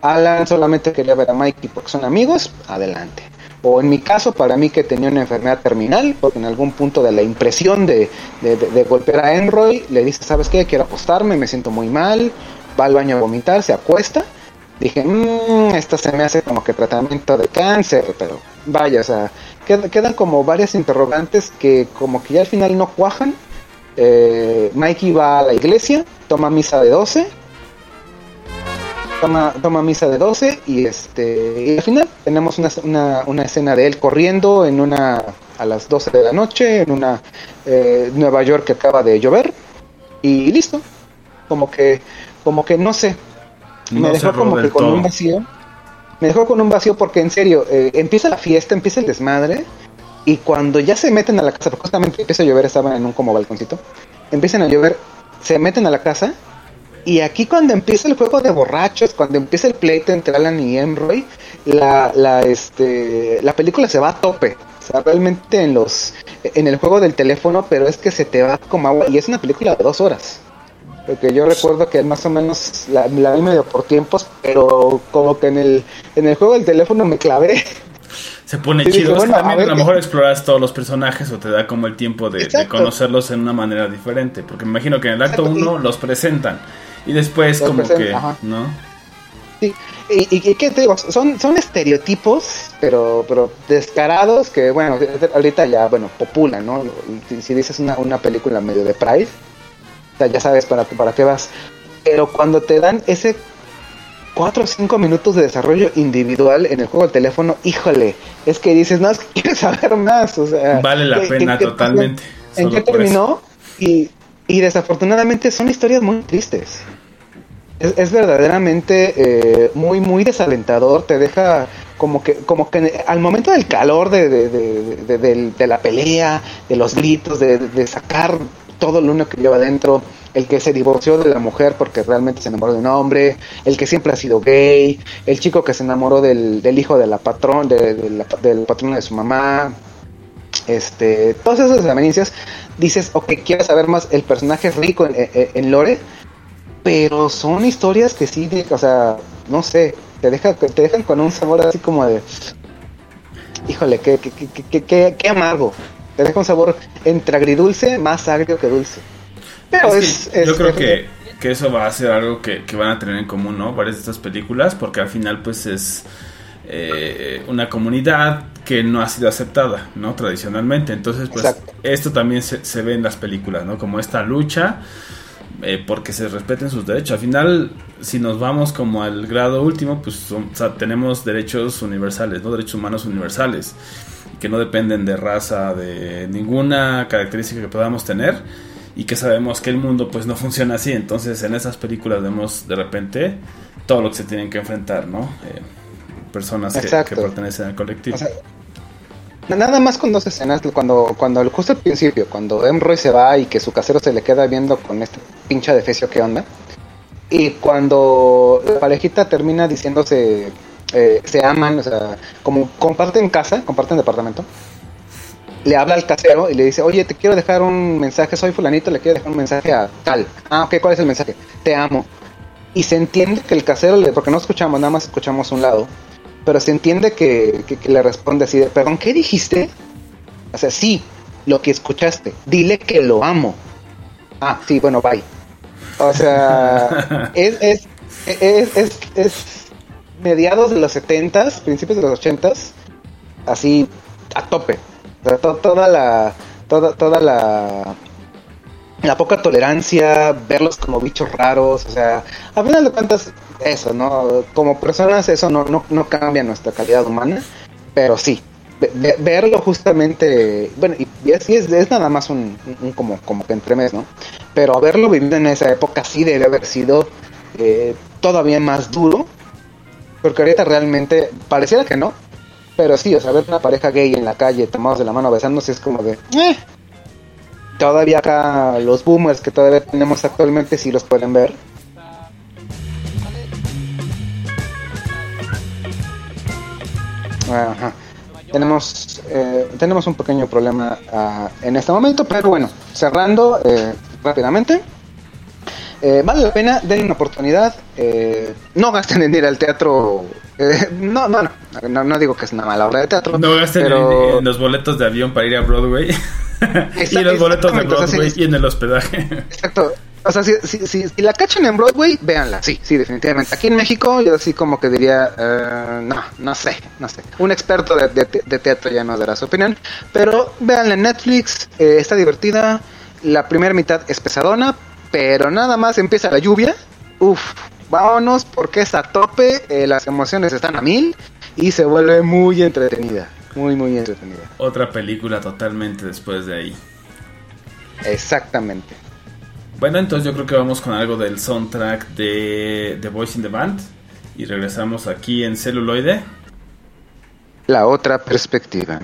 Alan solamente quería ver a Mikey porque son amigos, adelante. O en mi caso, para mí que tenía una enfermedad terminal, porque en algún punto de la impresión de, de, de- de golpear a Enroy, le dice, ¿sabes qué? Quiero acostarme, me siento muy mal, va al baño a vomitar, se acuesta. Dije, mmm, esto se me hace como que tratamiento de cáncer, pero vaya, o sea, qued- quedan como varias interrogantes que como que ya al final no cuajan. Eh, Mikey va a la iglesia, toma misa de 12, toma, toma misa de 12 y este y al final tenemos una, una, una escena de él corriendo en una a las 12 de la noche en una eh, Nueva York que acaba de llover. Y listo. Como que como que no sé me dejó como que con todo. un vacío me dejó con un vacío porque en serio eh, empieza la fiesta empieza el desmadre y cuando ya se meten a la casa porque justamente empieza a llover estaban en un como balconcito empiezan a llover se meten a la casa y aquí cuando empieza el juego de borrachos, cuando empieza el pleito entre Alan y Emroy, la, la, este, la película se va a tope. O sea, realmente en los en el juego del teléfono, pero es que se te va como agua. Y es una película de dos horas. Porque yo recuerdo que más o menos la, la vi medio por tiempos, pero como que en el, en el juego del teléfono me clavé. Se pone Y chido. Bueno, también a, lo mejor exploras todos los personajes o te da como el tiempo de, conocerlos en una manera diferente. Porque me imagino que en el acto Exacto, y- 1 los presentan. Y después Los como que, ajá. ¿no? Sí, y, y, y qué te digo, son, son estereotipos, pero, pero descarados que, bueno, ahorita ya, bueno, populan, ¿no? Si, si dices una, una película medio de Pride, o sea, ya sabes para, para qué vas. Pero cuando te dan ese 4 o 5 minutos de desarrollo individual en el juego del teléfono, híjole, es que dices, no, es que quiero saber más, o sea... Vale la ¿qué- pena qué- totalmente. ¿En qué terminó? Y, y desafortunadamente son historias muy tristes. Es, es verdaderamente eh, muy, muy desalentador. Te deja como que, como que al momento del calor de, de, de- de la pelea, de los gritos, de, de sacar todo lo uno que lleva adentro, el que se divorció de la mujer porque realmente se enamoró de un hombre, el que siempre ha sido gay, el chico que se enamoró del, del hijo de la patrón, de, de la, del patrón de su mamá, este, todas esas amenicias, dices, ok, quiero saber más, el personaje es rico en, en- en lore, pero son historias que sí, o sea, no sé, te, deja, te dejan con un sabor así como de, híjole, qué, qué, qué- qué amargo, te deja un sabor entre agridulce, más agrio que dulce. Pero Es es, que es- yo creo es- que, que eso va a ser algo que, que van a tener en común, ¿no? Varias de estas películas, porque al final, pues es eh, una comunidad que no ha sido aceptada, ¿no? Tradicionalmente. Entonces, pues Exacto. esto también se, se ve en las películas, ¿no? Como esta lucha eh, porque se respeten sus derechos. Al final, si nos vamos como al grado último, pues son- o sea, tenemos derechos universales, ¿no? Derechos humanos universales, que no dependen de raza, de ninguna característica que podamos tener y que sabemos que el mundo pues no funciona así. Entonces en esas películas vemos de repente todo lo que se tienen que enfrentar, ¿no? Eh, personas que, pertenecen al colectivo. O sea, nada más con dos escenas, cuando, cuando justo al principio, cuando Emroy se va y que su casero se le queda viendo con este pinche defecio que onda, y cuando la parejita termina diciéndose, eh, se aman, o sea, como comparten casa, comparten departamento, le habla al casero y le dice, oye, te quiero dejar un mensaje, soy fulanito, le quiero dejar un mensaje a tal. Ah, ok, ¿cuál es el mensaje? Te amo. Y se entiende que el casero, le, porque no escuchamos, nada más escuchamos un lado, pero se entiende que, que- que le responde así de, perdón, ¿qué dijiste? O sea, sí, lo que escuchaste, dile que lo amo. Ah, sí, bueno, bye. O sea, es, es, es, es, es mediados de los 70s, principios de los 80s, así a tope. O sea, to- toda la, toda, toda la, la poca tolerancia, verlos como bichos raros, o sea, a final de cuentas, eso, ¿no? Como personas eso no, no, no cambia nuestra calidad humana, pero sí, ve- ve- verlo justamente, bueno, y y es, nada más un, un como, como que entremés, ¿no? Pero haberlo vivido en esa época sí debe haber sido eh, todavía más duro. Porque ahorita realmente pareciera que no. Pero sí, o sea, ver una pareja gay en la calle tomados de la mano besándose es como de... "Eh". Todavía acá los boomers que todavía tenemos actualmente sí los pueden ver. Ajá. Tenemos, eh, tenemos un pequeño problema ah, en este momento, pero bueno, cerrando eh, rápidamente. Eh, vale la pena, den una oportunidad. eh, no gasten en ir al teatro. eh, no, no, no, no, digo que es una mala obra de teatro. No gasten pero... en, en los boletos de avión para ir a Broadway. y Exact- los boletos de exactamente, o sea, Broadway sí. y en el hospedaje. Exacto. O sea, si, si, si, si la cachan en Broadway, véanla. Sí, sí, definitivamente. Aquí en México, yo así como que diría, eh, no, no sé, no sé. Un experto de, de- de teatro ya nos dará su opinión. Pero véanla en Netflix, eh, está divertida. La primera mitad es pesadona, pero nada más empieza la lluvia. Uf, vámonos porque es a tope, eh, las emociones están a mil y se vuelve muy entretenida. Muy, muy entretenida. Otra película totalmente después de ahí. Exactamente. Bueno, entonces yo creo que vamos con algo del soundtrack de The Voice in the Band. Y regresamos aquí en celuloide. La otra perspectiva.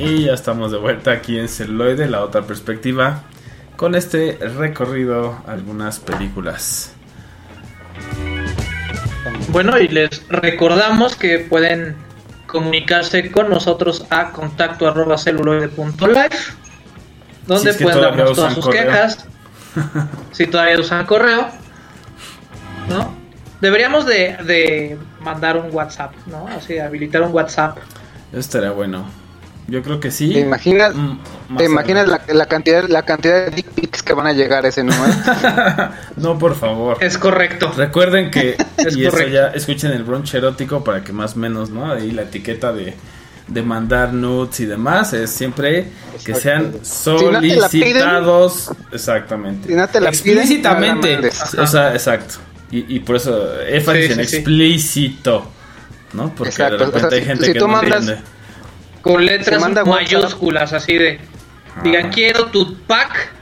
Y ya estamos de vuelta aquí en celuloide, la otra perspectiva, con este recorrido a algunas películas. Bueno, y les recordamos que pueden comunicarse con nosotros a contacto arroba celuloide.life donde Si es que pueden darnos todas sus correo. quejas. si todavía usan correo, ¿no? Deberíamos de, de mandar un WhatsApp, ¿no? Así, habilitar un WhatsApp. Estaría bueno. Yo creo que sí. ¿Te imaginas, Mm, te imaginas la, la cantidad, la cantidad de dick pics que van a llegar a ese número? no, por favor. Es correcto. Recuerden que Es y eso ya escuchen el brunch erótico para que más o menos, ¿no? Ahí la etiqueta de, de mandar nudes y demás es siempre que sean no te la piden- solicitados. exactamente. Si no te la piden, Explícitamente. no la mandes. o sea, exacto. Y, y por eso énfasis Sí, en sí, sí. explícito. ¿No? Porque Exacto, de repente o sea, hay gente si que no mandas- entiende. Con letras mayúsculas, así de. Digan, quiero tu pack.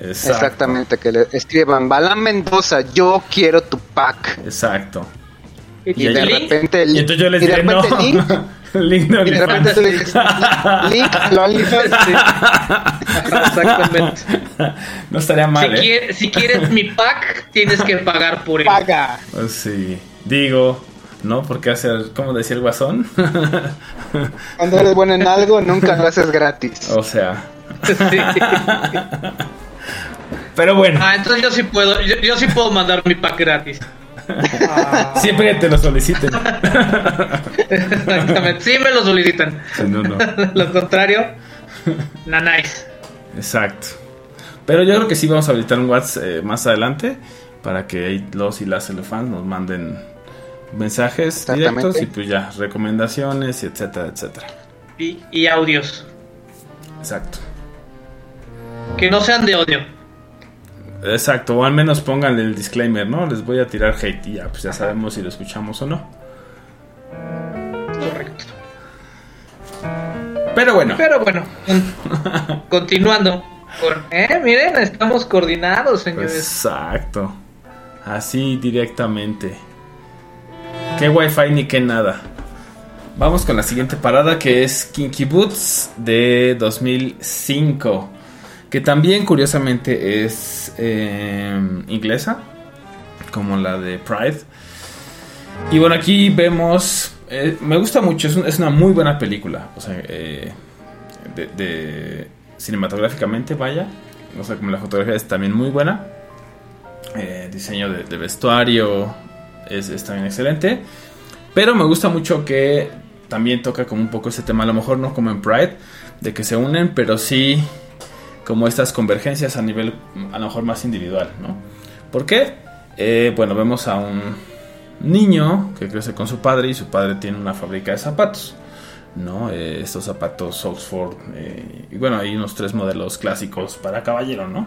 Exacto. Exactamente, que le escriban Balán Mendoza, yo quiero tu pack. Exacto. Y, Y de repente, Y entonces yo les diré, no. link, y de repente tú le dices, link, lo. Sí. Exactamente. no estaría Si, mal, ¿eh? quiere- si quieres mi pack, tienes que pagar por él. Paga. Pues sí, digo, ¿no? Porque hacer, como decía el guasón. Cuando eres bueno en algo, nunca lo haces gratis. o sea, Sí. pero bueno, Ah, entonces yo sí puedo, yo, yo sí puedo mandar mi pack gratis. siempre que te lo soliciten. Exactamente. Sí me lo solicitan. Sí, no, no. Lo contrario, na nice. Exacto. Pero yo creo que sí vamos a habilitar un WhatsApp eh, más adelante para que los y las elefants nos manden mensajes directos y pues ya, recomendaciones y etcétera, etcétera. Y, y audios. Exacto. Que no sean de odio. Exacto, o al menos pónganle el disclaimer, ¿no? Les voy a tirar hate y ya, pues ya sabemos si lo escuchamos o no. Correcto. Pero bueno, Pero bueno, con- continuando. Con, eh, miren, estamos coordinados, señores. exacto. Así directamente. Qué wifi ni qué nada. Vamos con la siguiente parada que es Kinky Boots de 2005. Que también curiosamente es eh, inglesa. Como la de Pride. Y bueno, aquí vemos... eh, me gusta mucho, es, un- es una muy buena película. O sea, eh, de, de- cinematográficamente, vaya. O sea, como la fotografía es también muy buena. Diseño de vestuario es, también excelente. Pero me gusta mucho que también toca como un poco ese tema, a lo mejor no como en Pride, de que se unen, pero sí como estas convergencias a nivel a lo mejor más individual, ¿no? ¿Por qué? Eh, bueno, vemos a un niño que crece con su padre y su padre tiene una fábrica de zapatos. ¿no? Eh, estos zapatos Oxford. eh, y bueno, hay unos tres modelos clásicos para caballero, ¿no?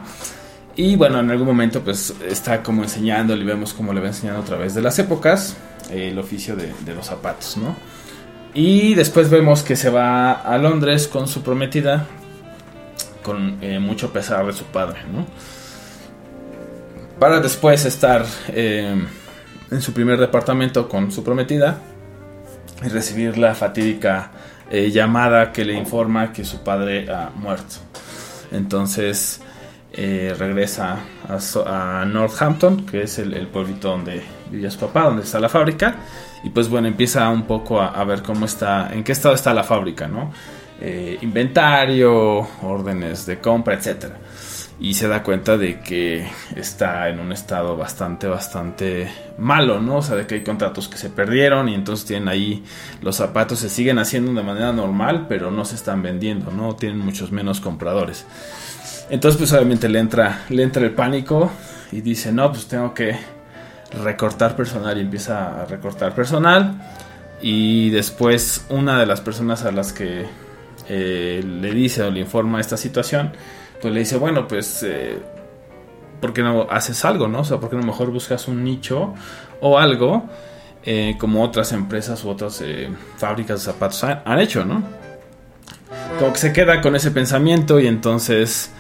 Y bueno, en algún momento pues está como enseñándole y vemos cómo le va enseñando a través de las épocas eh, el oficio de, de los zapatos, ¿no? Y después vemos que se va a Londres con su prometida, con eh, mucho pesar de su padre, ¿no? Para después estar eh, en su primer departamento con su prometida y recibir la fatídica eh, llamada que le informa que su padre ha muerto. Entonces eh, regresa a, Northampton, que es el, el pueblito donde vivía su papá, donde está la fábrica. Y pues bueno, empieza un poco a, ver cómo está, en qué estado está la fábrica. Eh, inventario, órdenes de compra, etcétera. Y se da cuenta de que está en un estado bastante, bastante malo, ¿no? O sea, de que hay contratos que se perdieron y entonces tienen ahí los zapatos se siguen haciendo de manera normal, pero no se están vendiendo, ¿no? Tienen muchos menos compradores. Entonces, pues obviamente le entra, le entra el pánico y dice, no, pues tengo que recortar personal y empieza a recortar personal. Y después una de las personas a las que eh, le dice o le informa esta situación, pues le dice, bueno, pues, eh, ¿por qué no haces algo, no? O sea, ¿por qué no mejor buscas un nicho o algo eh, como otras empresas u otras eh, fábricas de zapatos han, han hecho, ¿no? Como que se queda con ese pensamiento y entonces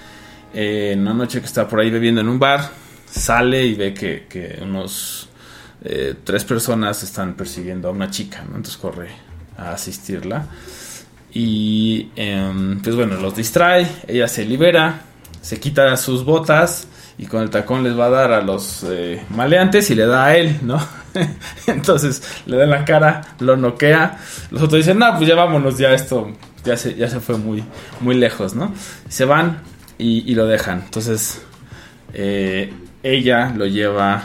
eh, en una noche que está por ahí bebiendo en un bar, sale y ve que, unos eh, tres personas están persiguiendo a una chica, ¿no? Entonces corre a asistirla. Y em, pues bueno, los distrae, ella se libera, se quita sus botas y con el tacón les va a dar a los eh, maleantes y le da a él, ¿no? Entonces le da en la cara, lo noquea. Los otros dicen, no, pues ya vámonos, ya esto ya se, ya se fue muy, muy lejos, ¿no? Se van y, lo dejan. Entonces eh, ella lo lleva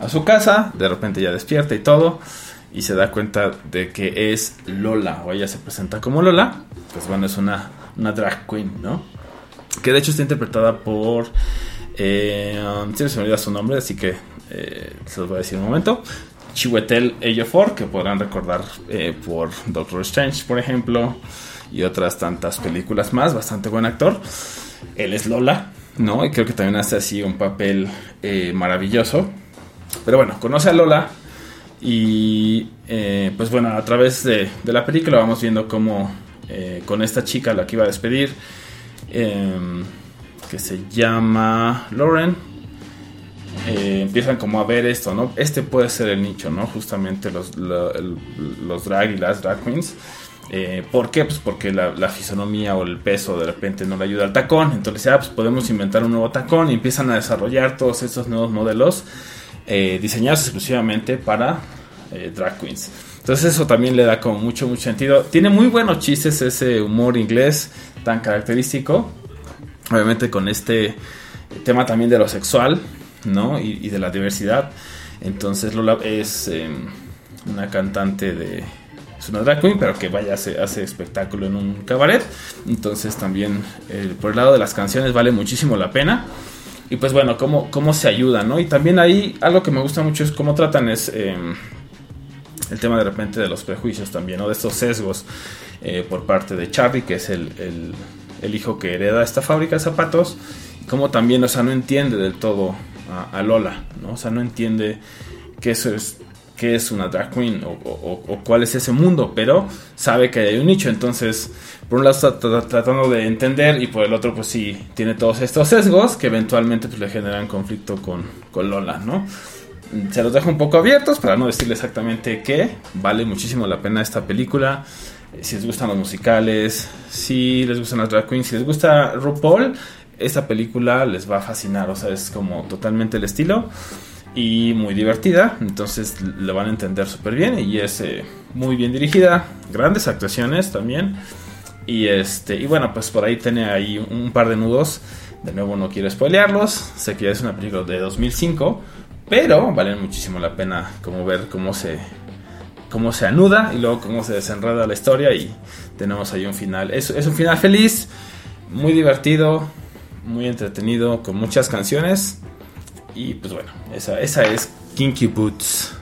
a su casa, de repente ya despierta y todo, y se da cuenta de que es Lola, o ella se presenta como Lola. pues bueno, es una, una drag queen, ¿no? Que de hecho está interpretada por... Eh, se me olvida su nombre, así que eh, se los voy a decir un momento. Chiwetel Ejiofor, que podrán recordar eh, por Doctor Strange, por ejemplo, y otras tantas películas más. Bastante buen actor. Él es Lola, ¿no? Y creo que también hace así un papel eh, maravilloso. Pero bueno, conoce a Lola y eh, pues bueno, a través de, la película vamos viendo cómo eh, con esta chica, la que iba a despedir, em, que se llama Lauren, empiezan como a ver esto, ¿no? Este puede ser el nicho, ¿no? Justamente los, los drag y las drag queens. Eh, ¿Por qué? Pues porque la, la fisonomía o el peso de repente no le ayuda al tacón. Entonces, ah, pues podemos inventar un nuevo tacón y empiezan a desarrollar todos estos nuevos modelos eh, diseñados exclusivamente para eh, drag queens. Entonces eso también le da como mucho, mucho sentido. Tiene muy buenos chistes ese humor inglés tan característico. Obviamente con este tema también de lo sexual, ¿no? Y, y de la diversidad. Entonces Lola es eh, una cantante de... Es una drag queen, pero que vaya, hace, hace espectáculo en un cabaret. Entonces también eh, por el lado de las canciones vale muchísimo la pena. Y pues bueno, cómo, cómo se ayuda, ¿no? Y también ahí algo que me gusta mucho es cómo tratan es... eh, el tema de repente de los prejuicios también, ¿no? De estos sesgos eh, por parte de Charlie, que es el, el- hijo que hereda esta fábrica de zapatos, y como también, o sea, no entiende del todo a, a Lola, ¿no? O sea, no entiende que eso es qué es una drag queen o, o- cuál es ese mundo, pero sabe que hay un nicho, entonces por un lado está tra- tratando de entender y por el otro pues sí tiene todos estos sesgos que eventualmente pues le generan conflicto con, con Lola, ¿no? Se los dejo un poco abiertos para no decirle exactamente qué. Vale muchísimo la pena esta película. Eh, Si les gustan los musicales, si les gustan las drag queens, si les gusta RuPaul, esta película les va a fascinar. O sea, es como totalmente el estilo y muy divertida. Entonces lo van a entender súper bien y es eh, muy bien dirigida. Grandes actuaciones también. Y este y bueno, pues por ahí tiene ahí un par de nudos. De nuevo no quiero spoilearlos. Sé que es una película de 2005, pero valen muchísimo la pena como ver cómo se cómo se anuda y luego cómo se desenreda la historia y tenemos ahí un final. Es, es un final feliz, muy divertido, muy entretenido, con muchas canciones. Y pues bueno, esa, esa es Kinky Boots.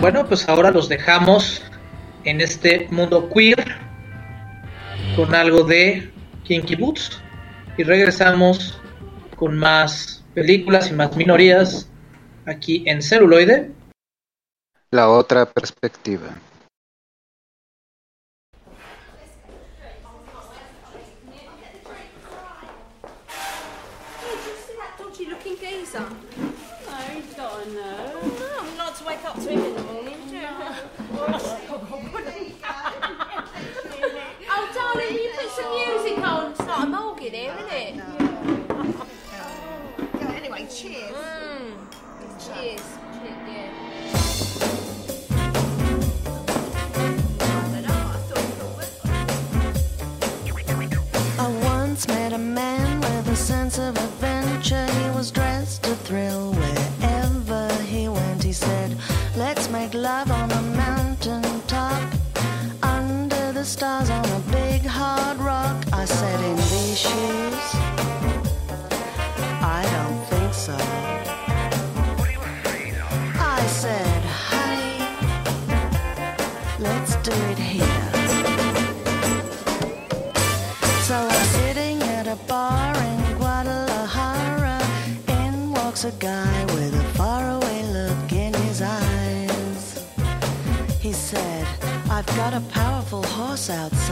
Bueno, pues ahora los dejamos en este mundo queer con algo de Kinky Boots y regresamos con más películas y más minorías aquí en celuloide. La otra perspectiva. It's not a morgue here, isn't it? Anyway, cheers. Mm. Cheers. Cheers, yeah. I once met a man with a sense of adventure.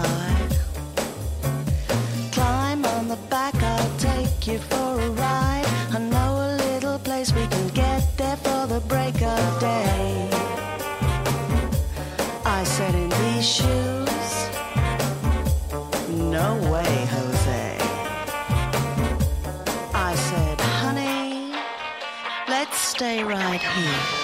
Outside. Climb on the back, I'll take you for a ride. I know a little place we can get there for the break of day. I said, in these shoes. No way, Jose. I said, honey, let's stay right here.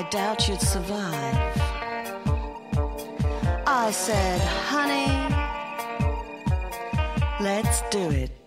I doubt you'd survive. I said, Honey, let's do it.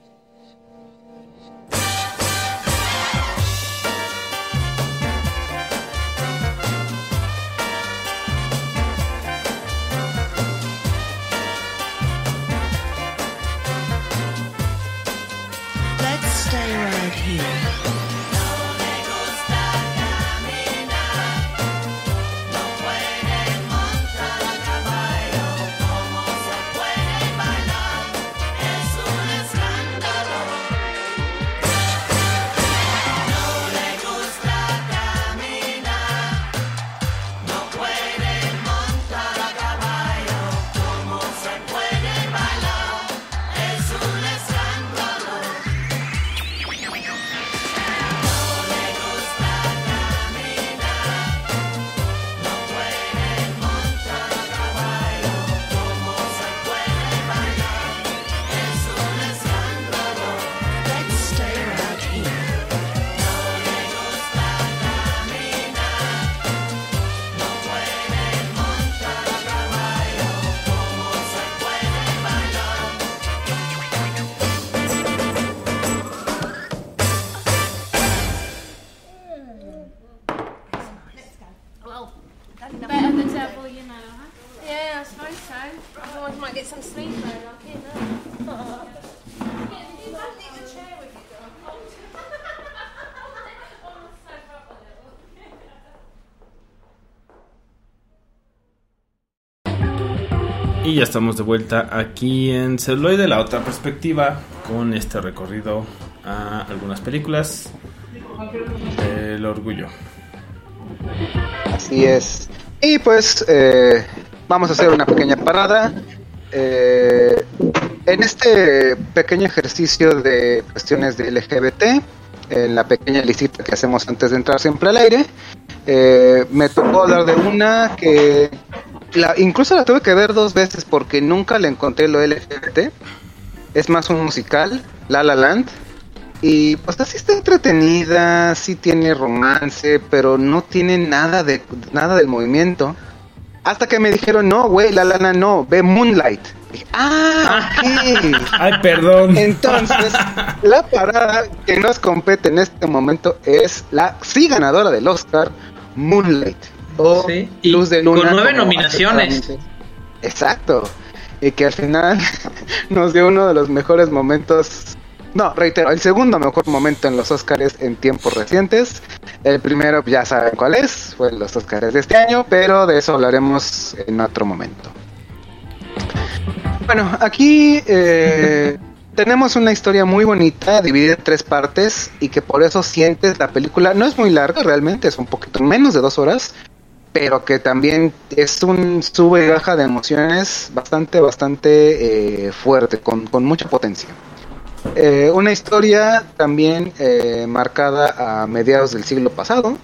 Y ya estamos de vuelta aquí en Celuloide, la otra perspectiva, con este recorrido a algunas películas del orgullo. Así es. Y pues eh, vamos a hacer una pequeña parada. Eh, en este pequeño ejercicio de cuestiones de LGBT, en la pequeña listita que hacemos antes de entrar siempre al aire, eh, me tocó hablar de una que la, incluso la tuve que ver dos veces porque nunca le encontré lo LGBT. Es más un musical, La La Land. Y pues así está entretenida, sí tiene romance, pero no tiene nada de nada del movimiento. Hasta que me dijeron, no, güey, la lana no, ve Moonlight. Dije, ah, ok. Ay, perdón. Entonces, la parada que nos compete en este momento es la sí ganadora del Oscar, Moonlight. O Sí, Luz de Luna. con nueve nominaciones. Exacto. Y que al final nos dio uno de los mejores momentos. No, reitero, el segundo mejor momento en los Oscars en tiempos recientes. El primero ya saben cuál es, fue los Oscars de este año, pero de eso hablaremos en otro momento. Bueno, aquí eh, tenemos una historia muy bonita, dividida en tres partes, y que por eso sientes la película. No es muy larga realmente, es un poquito menos de dos horas, pero que también es un sube y baja de emociones bastante, bastante eh, fuerte, con, con mucha potencia. Eh, una historia también eh, marcada a mediados del siglo pasado,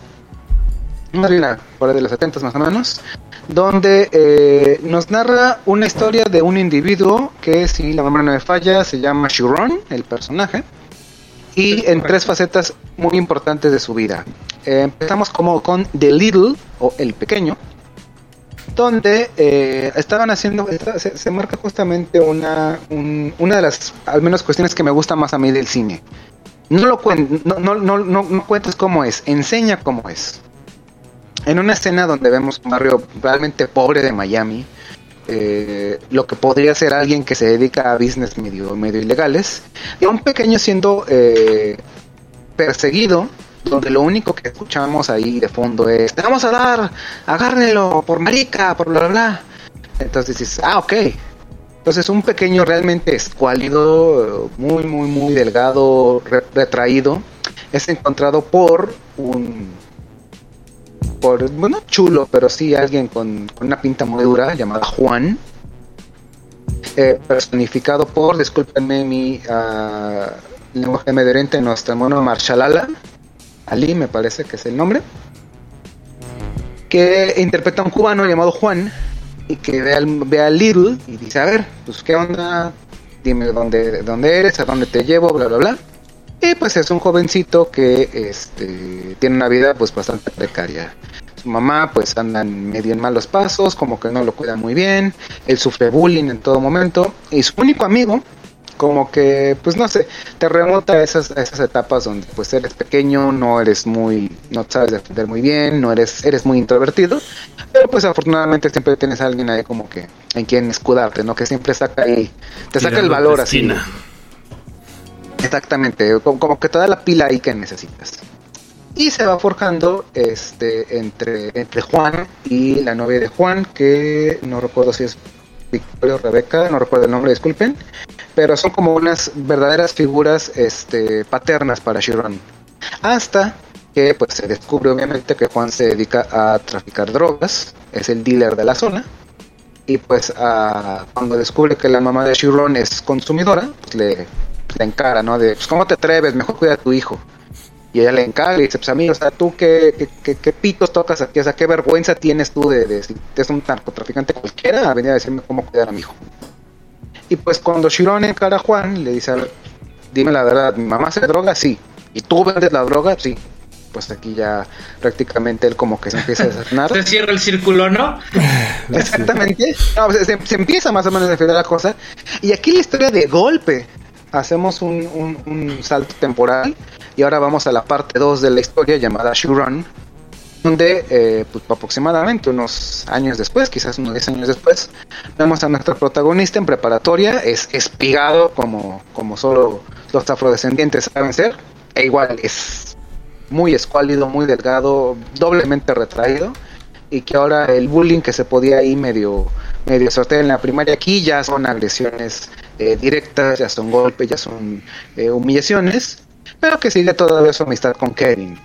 más bien por de los 70 más o menos, donde eh, nos narra una historia de un individuo que, si la memoria no me falla, se llama Chiron, el personaje, y en tres facetas muy importantes de su vida. Eh, empezamos como con The Little, o El Pequeño, donde eh, estaban haciendo, se, se marca justamente una, un- una de las, al menos cuestiones que me gusta más a mí del cine. No lo cuen- no, no, no, no, no cuentes cómo es, enseña cómo es. En una escena donde vemos un barrio realmente pobre de Miami, eh, lo que podría ser alguien que se dedica a business medio, ilegales, y a un pequeño siendo eh, perseguido, donde lo único que escuchamos ahí de fondo es, te vamos a dar, agárrenlo, por marica, por bla bla bla. Entonces dices, ah, ok. Entonces un pequeño realmente escuálido, muy, muy, muy delgado, re- retraído, es encontrado por un por, bueno, chulo, pero sí alguien con, una pinta muy dura llamada Juan, eh, personificado por, discúlpenme mi ah, lenguaje medio oriente, nuestro mono Marshalala, Ali me parece que es el nombre, que interpreta a un cubano llamado Juan y que ve al, ve a Little y dice, a ver, pues qué onda, dime dónde, dónde eres, a dónde te llevo, bla, bla, bla. Y pues es un jovencito que este, tiene una vida pues bastante precaria. Su mamá pues anda en medio en malos pasos, como que no lo cuida muy bien, él sufre bullying en todo momento y su único amigo como que pues no sé, te remonta a esas, a esas etapas donde pues eres pequeño, no eres muy, no sabes defender muy bien, no eres, eres muy introvertido, pero pues afortunadamente siempre tienes a alguien ahí como que en quien escudarte, ¿no? Que siempre saca ahí, te saca el valor así. Exactamente, como, como que te da la pila ahí que necesitas. Y se va forjando este entre, entre Juan y la novia de Juan, que no recuerdo si es Victoria o Rebeca, no recuerdo el nombre, disculpen, pero son como unas verdaderas figuras este, paternas para Chiron. Hasta que pues se descubre obviamente que Juan se dedica a traficar drogas, es el dealer de la zona. Y pues cuando descubre que la mamá de Chiron es consumidora, pues le, le encara, ¿no? De, pues, ¿cómo te atreves? Mejor cuida a tu hijo. Y ella le encara y dice, pues amigo, o sea, tú qué, qué, qué- qué pitos tocas aquí, o sea, qué vergüenza tienes tú de, de si eres un narcotraficante cualquiera a venir a decirme cómo cuidar a mi hijo. Y pues cuando Chiron encara a Juan, le dice, a ver, dime la verdad, ¿mi mamá se droga? Sí. ¿Y tú vendes la droga? Sí. Pues aquí ya prácticamente él como que se empieza a desafinar. Se cierra el círculo, ¿no? Exactamente. No, se, se empieza más o menos a definir la cosa. Y aquí la historia de golpe. Hacemos un, salto temporal y ahora vamos a la parte 2 de la historia llamada Shuron, donde eh, pues, aproximadamente unos años después, quizás unos 10 años después, vemos a nuestro protagonista en preparatoria, es espigado como, como solo los afrodescendientes saben ser, e igual es muy escuálido, muy delgado, doblemente retraído y que ahora el bullying que se podía ahí medio medio sortear en la primaria aquí ya son agresiones eh, directas, ya son golpes, ya son eh, humillaciones, pero que sigue todavía su amistad con Kevin.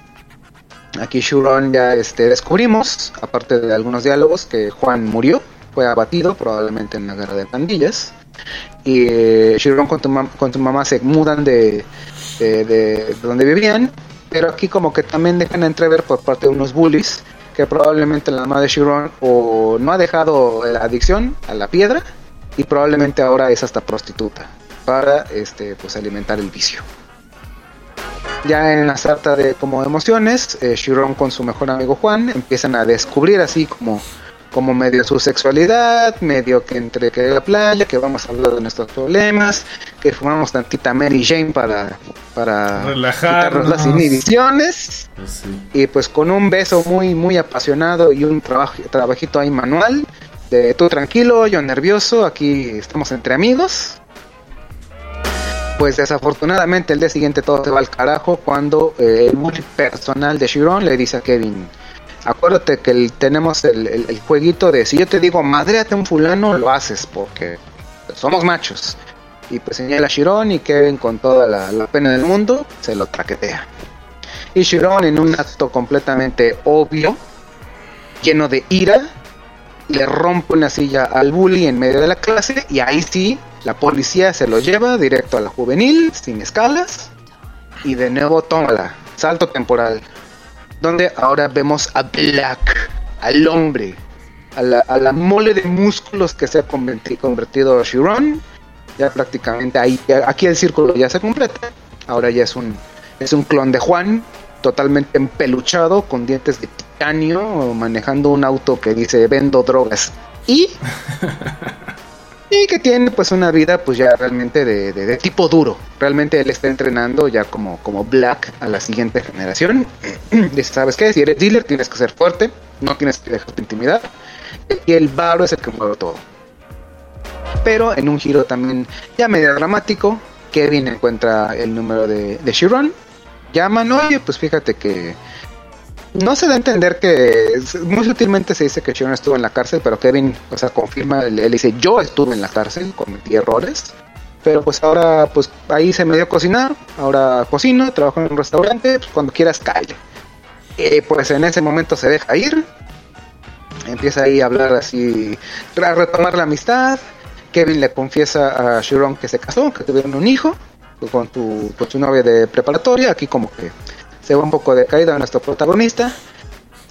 Aquí Shuron ya este, descubrimos, aparte de algunos diálogos, que Juan murió, fue abatido probablemente en la guerra de pandillas. Y eh, Shuron con, tu con tu mamá se mudan de, de, de donde vivían, pero aquí como que también dejan entrever por parte de unos bullies que probablemente la mamá de Chiron o no ha dejado la adicción a la piedra y probablemente ahora es hasta prostituta para este pues alimentar el vicio. Ya en la sarta de como emociones, eh, Chiron con su mejor amigo Juan empiezan a descubrir así como como medio su sexualidad, medio que entre que la playa, que vamos a hablar de nuestros problemas, que fumamos tantita Mary Jane para para Relajarnos. las inhibiciones Pues sí. y pues con un beso muy muy apasionado y un trabajo, trabajito ahí manual de tú tranquilo, yo nervioso, aquí estamos entre amigos. Pues desafortunadamente el día siguiente todo se va al carajo cuando eh, el bully personal de Chiron le dice a Kevin, acuérdate que tenemos el, jueguito de si yo te digo madreate a un fulano, lo haces porque somos machos. Y pues señala a Chiron y Kevin con toda la, la pena del mundo se lo traquetea. Y Chiron en un acto completamente obvio, lleno de ira, le rompe una silla al bully en medio de la clase y ahí sí, la policía se lo lleva directo a la juvenil, sin escalas, y de nuevo tómala, salto temporal, donde ahora vemos a Black, al hombre, a la, a la mole de músculos que se ha converti- convertido Chiron, ya prácticamente ahí, aquí el círculo ya se completa, ahora ya es un, es un clon de Juan, totalmente empeluchado, con dientes de titanio, manejando un auto que dice vendo drogas y y que tiene pues una vida pues ya realmente de, de- de tipo duro. Realmente él está entrenando ya como, como Black a la siguiente generación. Dice, ¿sabes qué? Si eres dealer tienes que ser fuerte, no tienes que dejarte intimidar. Y el varo es el que mueve todo. Pero en un giro también ya medio dramático, Kevin encuentra el número de, de Chiron. Llaman, oye, pues fíjate que no se da a entender que muy sutilmente se dice que Chiron estuvo en la cárcel, pero Kevin, o sea, confirma, él, él dice, yo estuve en la cárcel, cometí errores, pero pues ahora, pues ahí se me dio a cocinar, ahora cocino, trabajo en un restaurante, pues cuando quieras calle. Eh, pues en ese momento se deja ir, empieza ahí a hablar así, a retomar la amistad, Kevin le confiesa a Chiron que se casó, que tuvieron un hijo con, tu, novia de preparatoria, aquí como que se va un poco de caída nuestro protagonista.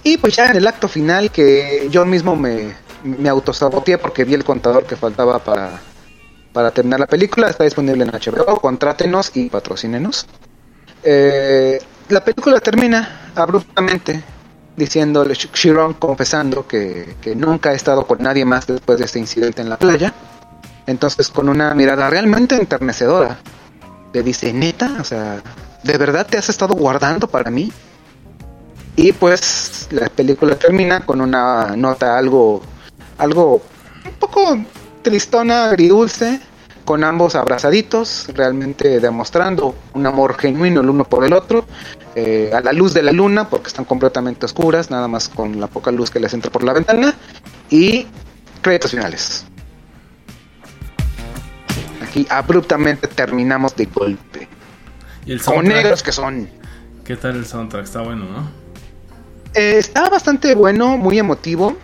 Y pues ya en el acto final que yo mismo me, me autosaboteé porque vi el contador que faltaba para, terminar la película. Está disponible en HBO. Contrátenos y patrocínenos. eh, la película termina abruptamente diciéndole Chiron confesando que, que nunca ha estado con nadie más después de este incidente en la playa. Entonces con una mirada realmente enternecedora le dice, neta, o sea, ¿de verdad te has estado guardando para mí? Y pues la película termina con una nota algo, algo un poco tristona, agridulce, con ambos abrazaditos, realmente demostrando un amor genuino el uno por el otro, eh, a la luz de la luna, porque están completamente oscuras, nada más con la poca luz que les entra por la ventana, y créditos finales. Aquí abruptamente terminamos de golpe. Y el negros que son. ¿Qué tal el soundtrack? Está bueno, ¿no? Eh, está bastante bueno, muy emotivo.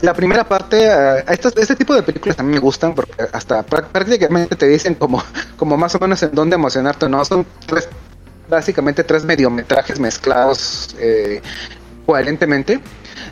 La primera parte, eh, estos- este tipo de películas a mí me gustan porque hasta prá- prácticamente te dicen como, como más o menos en dónde emocionarte, ¿no? Son tres, básicamente tres mediometrajes mezclados eh, coherentemente.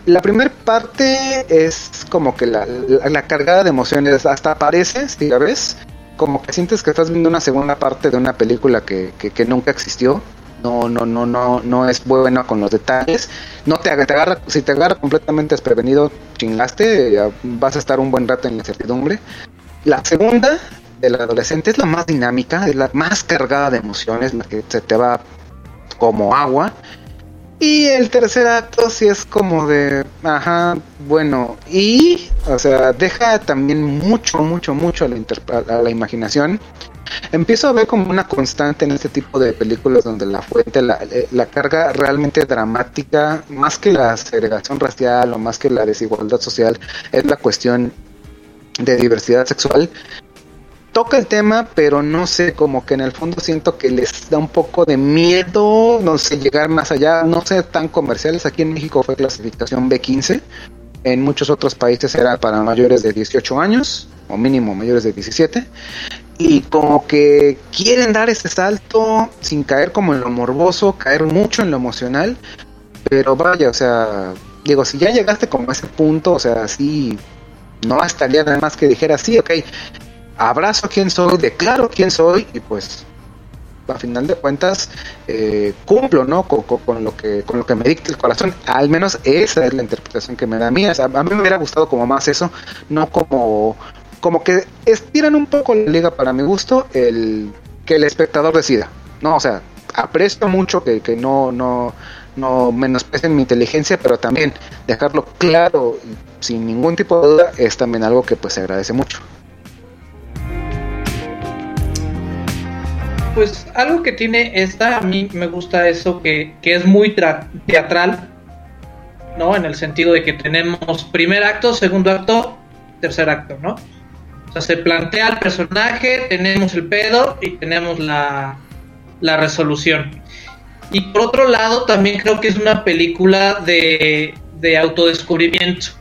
La primera parte es como que la, la- la cargada de emociones, hasta parece, si la ves, como que sientes que estás viendo una segunda parte de una película que, que, nunca existió. No, no, no, no, no es buena con los detalles. No te, te agarra, si te agarra completamente desprevenido, chingaste, vas a estar un buen rato en la incertidumbre. La segunda del adolescente es la más dinámica, es la más cargada de emociones, la que se te va como agua. Y el tercer acto sí es como de, ajá, bueno, y, o sea, deja también mucho, mucho, mucho a la, a la imaginación. Empiezo a ver como una constante en este tipo de películas donde la fuente, la, eh, la carga realmente dramática, más que la segregación racial o más que la desigualdad social, es la cuestión de diversidad sexual toca el tema, pero no sé, como que en el fondo siento que les da un poco de miedo, no sé, llegar más allá, no ser tan comerciales. Aquí en México fue clasificación B15, en muchos otros países era para mayores de 18 años, o mínimo mayores de 17, y como que quieren dar ese salto sin caer como en lo morboso, caer mucho en lo emocional, pero vaya, o sea, digo, si ya llegaste como a ese punto, o sea, sí, no bastaría nada más que dijera, sí, ok, abrazo quién soy, declaro quién soy y pues a final de cuentas eh, cumplo no con, lo que con lo que me dicta el corazón. Al menos esa es la interpretación que me da a mí. A mí me hubiera gustado como más eso no como como que estiran un poco la liga para mi gusto el que el espectador decida no o sea aprecio mucho que, que no no no menosprecien mi inteligencia pero también dejarlo claro sin ningún tipo de duda es también algo que pues se agradece mucho Pues algo que tiene esta, a mí me gusta eso que, que es muy tra- teatral, ¿no? En el sentido de que tenemos primer acto, segundo acto, tercer acto, ¿no? O sea, se plantea el personaje, tenemos el pedo y tenemos la, la resolución. Y por otro lado, también creo que es una película de, de autodescubrimiento,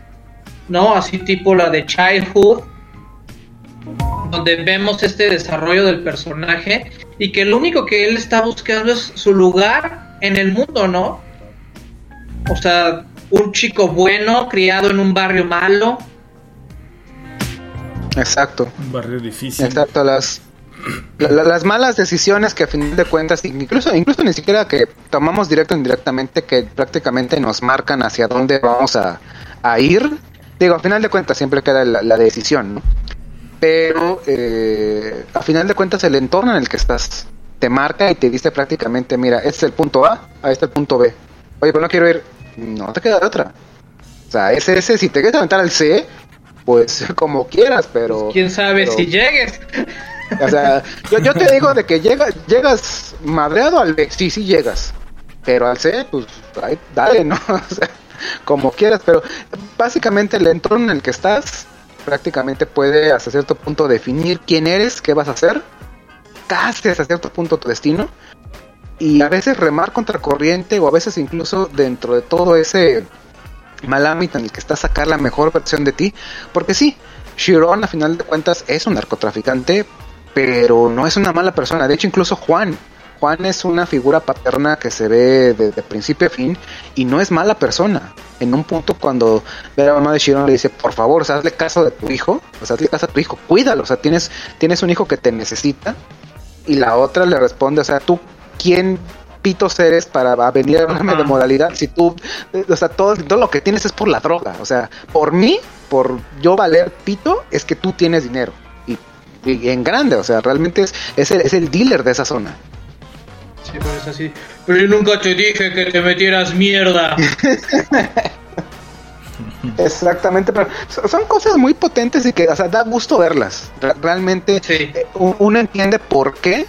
¿no? Así tipo la de Childhood, donde vemos este desarrollo del personaje y que lo único que él está buscando es su lugar en el mundo, ¿no? O sea, un chico bueno, criado en un barrio malo. exacto Un barrio difícil. Exacto, las, la- la- las malas decisiones que a final de cuentas, incluso, incluso ni siquiera que tomamos directo o indirectamente, que prácticamente nos marcan hacia dónde vamos a, a ir. Digo, a final de cuentas siempre queda la, la decisión, ¿no? Pero eh, a final de cuentas el entorno en el que estás te marca y te dice prácticamente, mira, este es el punto A, ahí está el punto B. Oye, pero no quiero ir, no te queda de otra. O sea, ese, ese, si te quieres aventar al C, pues como quieras, pero... Quién sabe pero- si llegues. o sea, yo, yo te digo de que llega, llegas madreado al B, sí, sí llegas. Pero al C, pues, ahí, dale, ¿no? O sea, como quieras, pero básicamente el entorno en el que estás prácticamente puede hasta cierto punto definir quién eres, qué vas a hacer, casi hasta cierto punto tu destino. Y a veces remar contra corriente o a veces incluso dentro de todo ese mal ámbito en el que estás sacar la mejor versión de ti. Porque sí, Chiron a final de cuentas es un narcotraficante, pero no es una mala persona. De hecho, incluso Juan. Juan es una figura paterna que se ve desde principio a fin y no es mala persona. En un punto cuando ve a la mamá de Chiron le dice, por favor, o sea, hazle caso de tu hijo, o sea, hazle caso a tu hijo, cuídalo, o sea, tienes, tienes un hijo que te necesita. Y la otra le responde, o sea, tú quién pitos eres para venir a hablarme de moralidad si tú, o sea, todo, todo lo que tienes es por la droga. O sea, por mí, por yo valer pito, es que tú tienes dinero. Y, y en grande, o sea, realmente es, es, el, es el dealer de esa zona. Es así. Pero yo nunca te dije que te metieras mierda. Exactamente, pero so- son cosas muy potentes y que, o sea, da gusto verlas. Re- realmente Sí. eh, uno entiende por qué,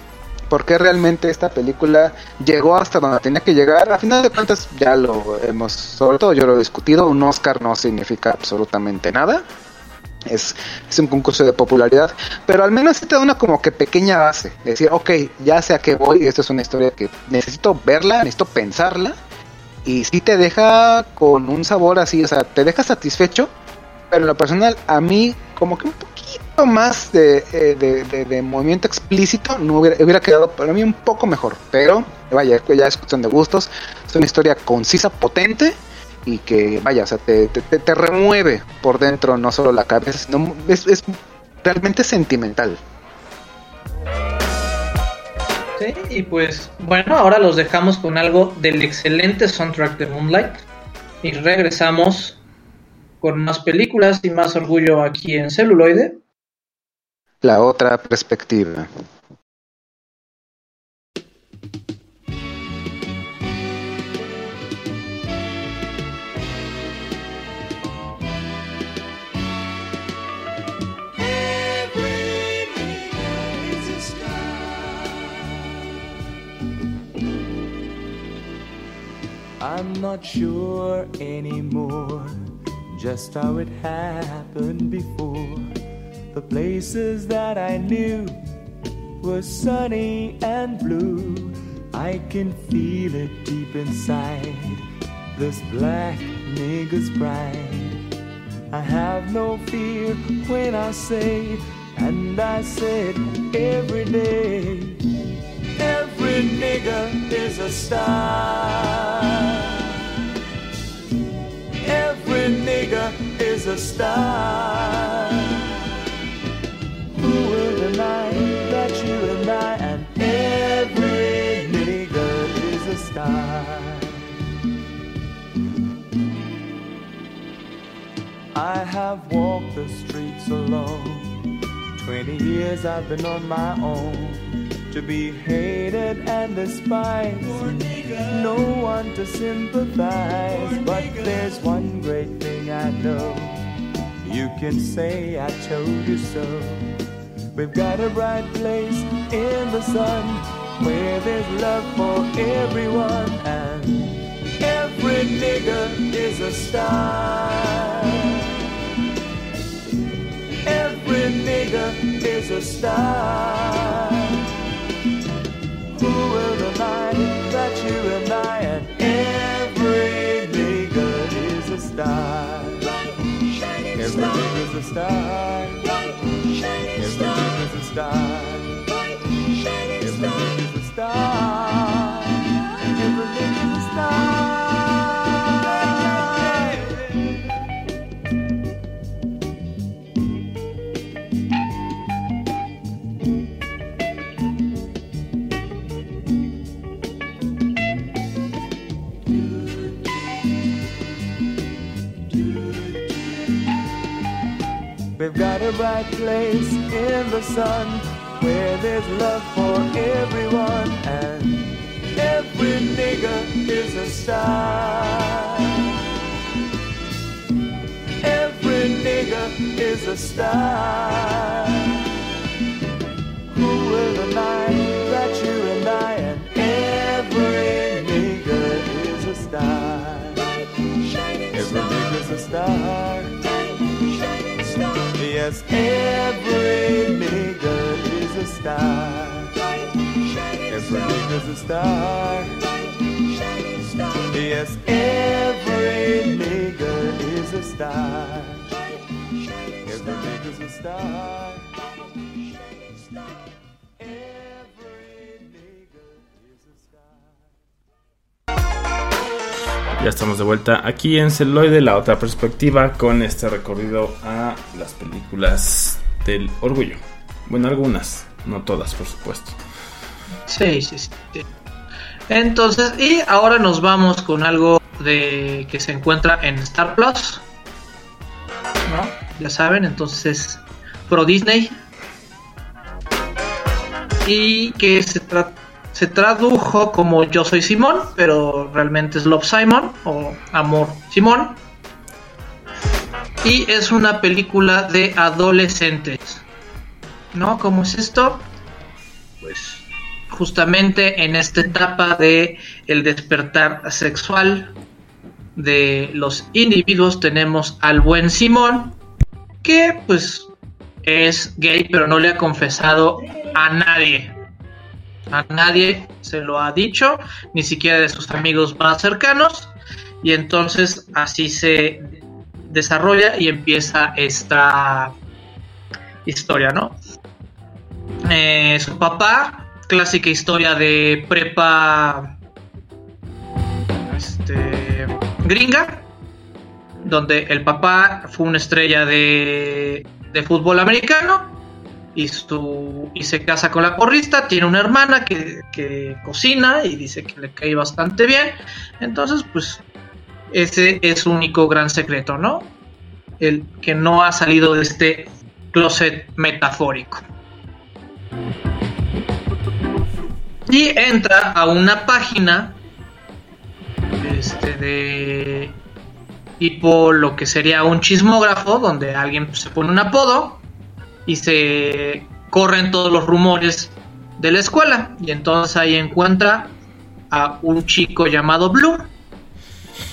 por qué realmente esta película llegó hasta donde tenía que llegar. A final de cuentas, ya lo hemos, sobre todo yo lo he discutido, un Oscar no significa absolutamente nada. Es, es un concurso de popularidad, pero al menos te da una como que pequeña base. Decir, ok, ya sé a qué voy, esto es una historia que necesito verla, necesito pensarla y sí te deja con un sabor así, o sea, te deja satisfecho, pero en lo personal a mí como que un poquito más de, eh, de, de- de movimiento explícito no hubiera, hubiera quedado para mí un poco mejor, pero vaya, ya es cuestión de gustos, es una historia concisa, potente y que vaya, o sea, te, te, te- remueve por dentro, no solo la cabeza, sino es, es realmente sentimental. Sí, y pues bueno, ahora los dejamos con algo del excelente soundtrack de Moonlight. Y regresamos con más películas y más orgullo aquí en celuloide. La otra perspectiva. Not sure anymore just how it happened before. The places that I knew were sunny and blue. I can feel it deep inside this black nigger's pride. I have no fear when I say, and I said every day. Every nigger is a star. Nigger is a star. Who will deny that you and I and every nigger is a star? I have walked the streets alone. Twenty years I've been on my own to be hated and despised. No one to sympathize, but there's one great thing I know. You can say I told you so. We've got a bright place in the sun where there's love for everyone, and every nigger is a star. Every nigger is a star. Who will deny that you and I and every nigger is a star? Every nigger's a star. Every nigger's a star. Every nigger's a star. We've got a bright place in the sun where there's love for everyone, and every nigger is a star. Every nigger is a star. Who will deny that you and I and every nigger is a star? Every nigger's a star. Yes, every nigger is a star. Every nigger's a star. Yes, every nigger is a star. Every nigger's a star. Ya estamos de vuelta aquí en Celoide, la otra perspectiva, con este recorrido a las películas del orgullo. Bueno, algunas, no todas, por supuesto. Sí, sí, sí. Entonces, y ahora nos vamos con algo de que se encuentra en Star Plus. ¿No? Ya saben, entonces Pro Disney. Y que se, tra- se tradujo como Yo soy Simón, pero realmente es Love Simon o Amor Simón. Y es una película de adolescentes. ¿No? ¿Cómo es esto? Pues justamente en esta etapa de el despertar sexual de los individuos tenemos al buen Simón que pues es gay pero no le ha confesado a nadie a nadie se lo ha dicho ni siquiera de sus amigos más cercanos. Y entonces así se desarrolla y empieza esta historia no Eh, su papá clásica historia de prepa este, gringa, donde el papá fue una estrella de, de fútbol americano y, se casa con la porrista, tiene una hermana que, que cocina y dice que le cae bastante bien, entonces pues ese es su único gran secreto, ¿no? El que no ha salido de este closet metafórico. Y entra a una página este de tipo lo que sería un chismógrafo donde alguien se pone un apodo y se corren todos los rumores de la escuela y entonces ahí encuentra a un chico llamado Blue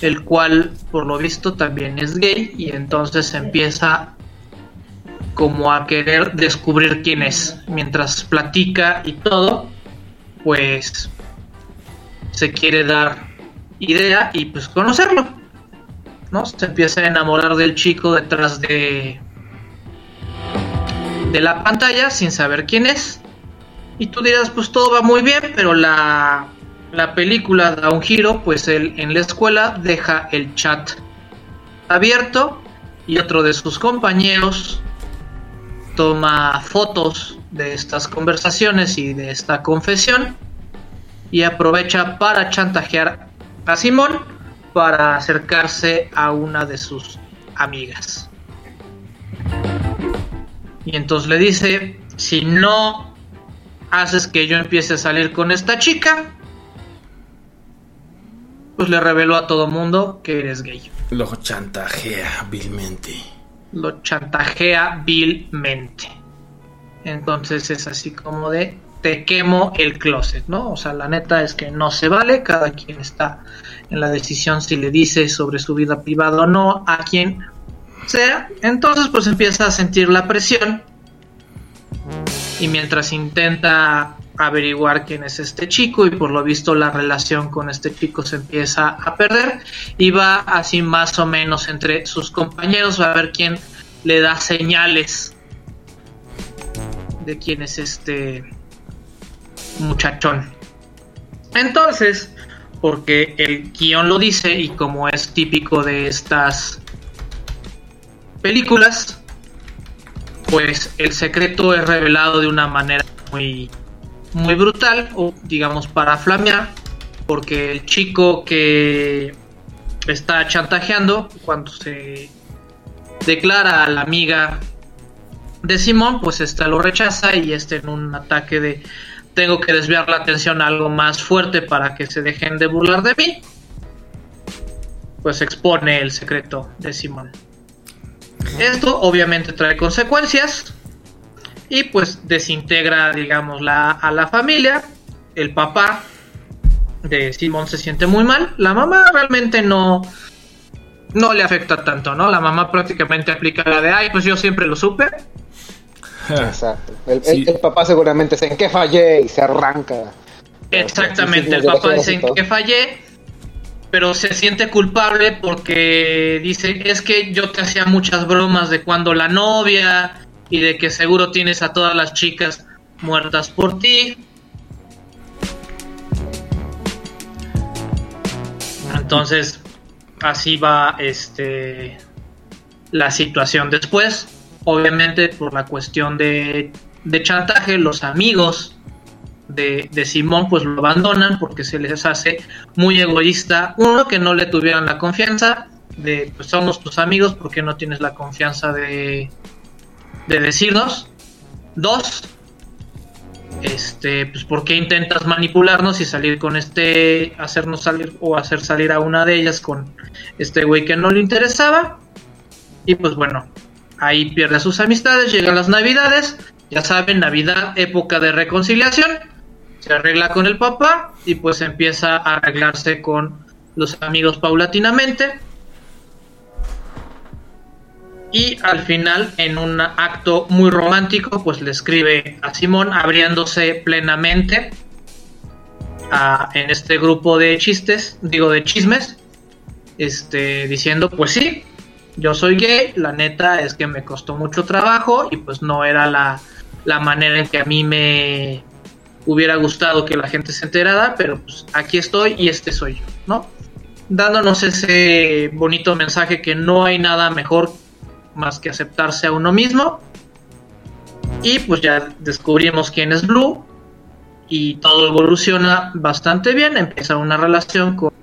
el cual por lo visto también es gay y entonces empieza como a querer descubrir quién es mientras platica y todo pues se quiere dar idea y pues conocerlo. ¿No? Se empieza a enamorar del chico detrás de de la pantalla sin saber quién es. Y tú dirás, pues todo va muy bien, pero la la película da un giro, pues él en la escuela deja el chat abierto y otro de sus compañeros toma fotos de estas conversaciones y de esta confesión y aprovecha para chantajear a Simón para acercarse a una de sus amigas. Y entonces le dice, si no haces que yo empiece a salir con esta chica, pues le reveló a todo mundo que eres gay. Lo chantajea vilmente. Lo chantajea vilmente. Entonces es así como de te quemo el closet, ¿no? O sea, la neta es que no se vale, cada quien está en la decisión si le dice sobre su vida privada o no a quien sea. Entonces pues empieza a sentir la presión y mientras intenta averiguar quién es este chico y por lo visto la relación con este chico se empieza a perder y va así más o menos entre sus compañeros a ver quién le da señales de quién es este muchachón. Entonces, porque el guion lo dice y como es típico de estas películas, pues el secreto es revelado de una manera muy muy brutal o digamos para flamear porque el chico que está chantajeando cuando se declara a la amiga de Simón pues esta lo rechaza y este en un ataque de tengo que desviar la atención a algo más fuerte para que se dejen de burlar de mí pues expone el secreto de Simón esto obviamente trae consecuencias y pues desintegra, digamos, la, a la familia. El papá de Simón se siente muy mal. La mamá realmente no, no le afecta tanto, ¿no? La mamá prácticamente aplica la de, ay, pues yo siempre lo supe. Exacto. El, el- el papá seguramente dice, ¿en qué fallé? Y se arranca. Exactamente, el papá dice sí, que fallé, pero se siente culpable porque dice, es que yo te hacía muchas bromas de cuando la novia y de que seguro tienes a todas las chicas muertas por ti. Entonces, así va este la situación después. Obviamente por la cuestión de, de chantaje, los amigos de, Simón pues lo abandonan porque se les hace muy egoísta. Uno, que no le tuvieran la confianza de pues somos tus amigos porque no tienes la confianza de, de decirnos. Dos, este, pues por qué intentas manipularnos y salir con este, hacernos salir o hacer salir a una de ellas con este güey que no le interesaba. Y pues bueno, ahí pierde sus amistades, llegan las navidades, ya saben, Navidad, época de reconciliación, se arregla con el papá y pues empieza a arreglarse con los amigos paulatinamente. Y al final, en un acto muy romántico, pues le escribe a Simón abriéndose plenamente a- en este grupo de chistes, digo de chismes, este, diciendo, pues sí, yo soy gay, la neta es que me costó mucho trabajo y pues no era la, la manera en que a mí me hubiera gustado que la gente se enterara, pero pues aquí estoy y este soy yo, ¿no? Dándonos ese bonito mensaje que no hay nada mejor más que aceptarse a uno mismo. Y pues ya descubrimos quién es Blue y todo evoluciona bastante bien, empieza una relación con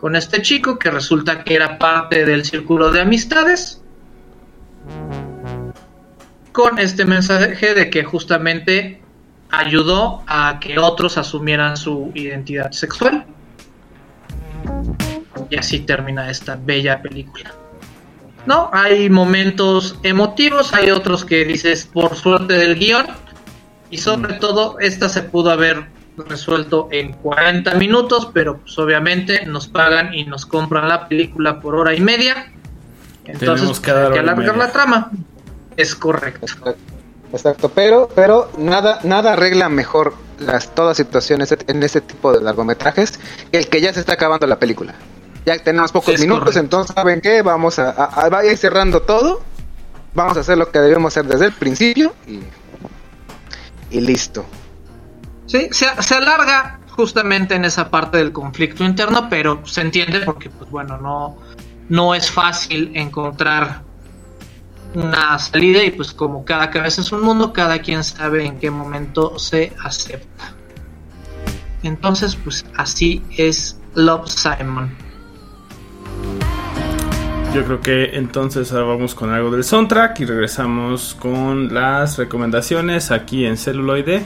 con este chico que resulta que era parte del círculo de amistades. Con este mensaje de que justamente ayudó a que otros asumieran su identidad sexual. Y así termina esta bella película. No, hay momentos emotivos, hay otros que dices por suerte del guion. Y sobre todo, esta se pudo haber resuelto en 40 minutos, pero pues obviamente nos pagan y nos compran la película por hora y media. Entonces Tenemos que hay que alargar la trama. Es correcto. Exacto, pero, pero nada, nada arregla mejor las todas situaciones en este tipo de largometrajes que el que ya se está acabando la película. Ya tenemos pocos Es minutos, correcto. entonces saben qué, vamos a, a, a- vaya cerrando todo, vamos a hacer lo que debemos hacer desde el principio y, y listo. Sí, se, se alarga justamente en esa parte del conflicto interno, pero se entiende porque, pues bueno, no, no es fácil encontrar una salida y pues como cada cabeza es un mundo, cada quien sabe en qué momento se acepta. Entonces, pues así es Love Simon. Yo creo que entonces ahora vamos con algo del soundtrack y regresamos con las recomendaciones aquí en celuloide.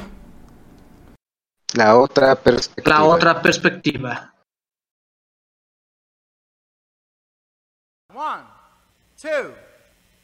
La otra perspectiva. La otra perspectiva. One, two,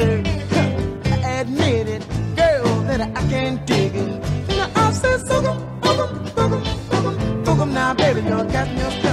I admit it, girl, that I can't dig it. Now I said, so go, go, go, go, now baby, you got me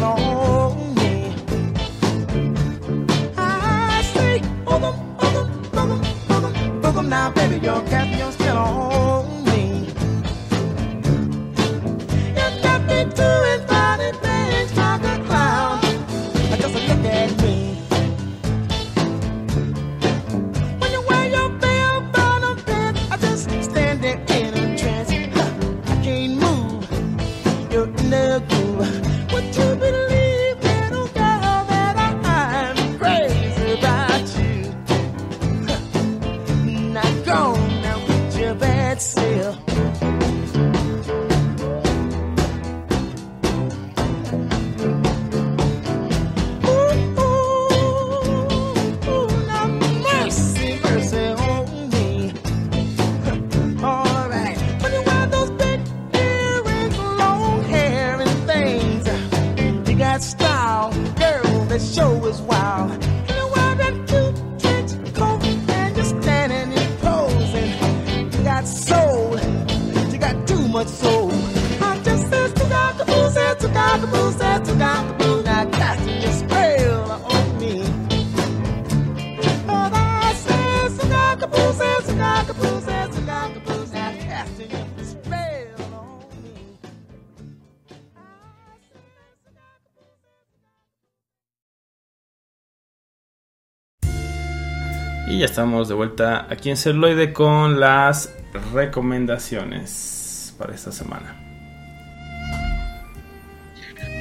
estamos de vuelta aquí en Celuloide con las recomendaciones para esta semana.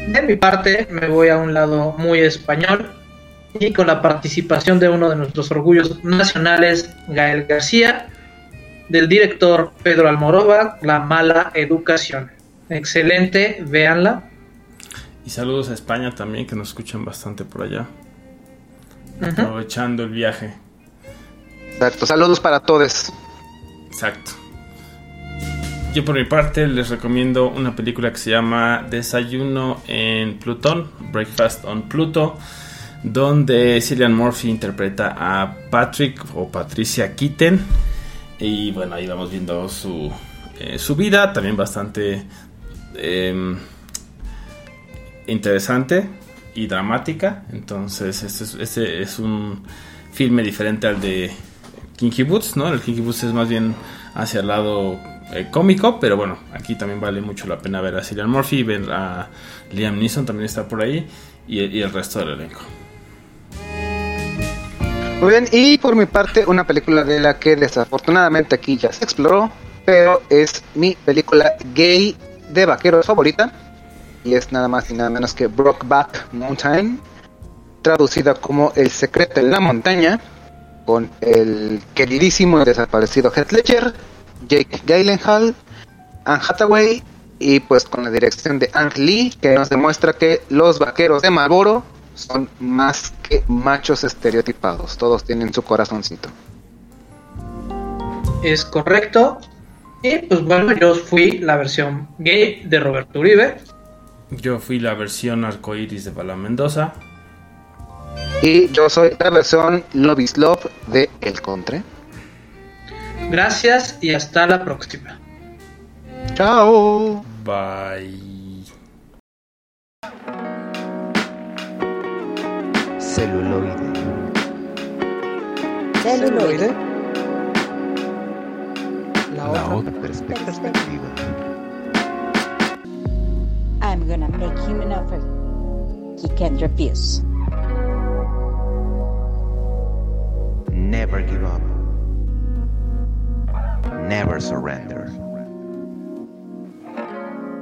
De mi parte, me voy a un lado muy español y con la participación de uno de nuestros orgullos nacionales, Gael García, del director Pedro Almodóvar, La mala educación. Excelente, véanla. Y saludos a España también, que nos escuchan bastante por allá. Aprovechando el viaje. Exacto, saludos para todos. Exacto. Yo por mi parte les recomiendo una película que se llama Desayuno en Plutón, Breakfast on Pluto, donde Cillian Murphy interpreta a Patrick o Patricia Kitten. Y bueno, ahí vamos viendo su, eh, su vida, también bastante em, interesante y dramática. Entonces, este es, este es un filme diferente al de Kinky Boots, ¿no? El Kinky Boots es más bien hacia el lado eh, cómico, pero bueno, aquí también vale mucho la pena ver a Cillian Murphy, ver a Liam Neeson también está por ahí y, y el resto del elenco. Muy bien, y por mi parte, una película de la que desafortunadamente aquí ya se exploró, pero es mi película gay de vaqueros favorita, y es nada más y nada menos que Brokeback Mountain, traducida como El secreto en la montaña, con el queridísimo y desaparecido Heath Ledger, Jake Gyllenhaal, Anne Hathaway, y pues con la dirección de Ang Lee, que nos demuestra que los vaqueros de Marlboro son más que machos estereotipados, todos tienen su corazoncito. Es correcto. Y pues bueno, yo fui la versión gay de Roberto Uribe. Yo fui la versión arcoiris de Bala Mendoza. Y yo soy la versión Love is Love de El Contre. Gracias y hasta la próxima. Chao. Bye. Celuloide. Celuloide. La otra perspectiva. I'm gonna make him an offer he can't refuse. Never give up. Never surrender.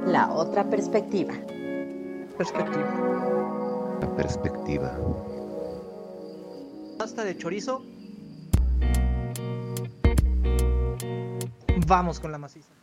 La otra perspectiva. Perspectiva. La perspectiva. Pasta de chorizo. Vamos con la maciza.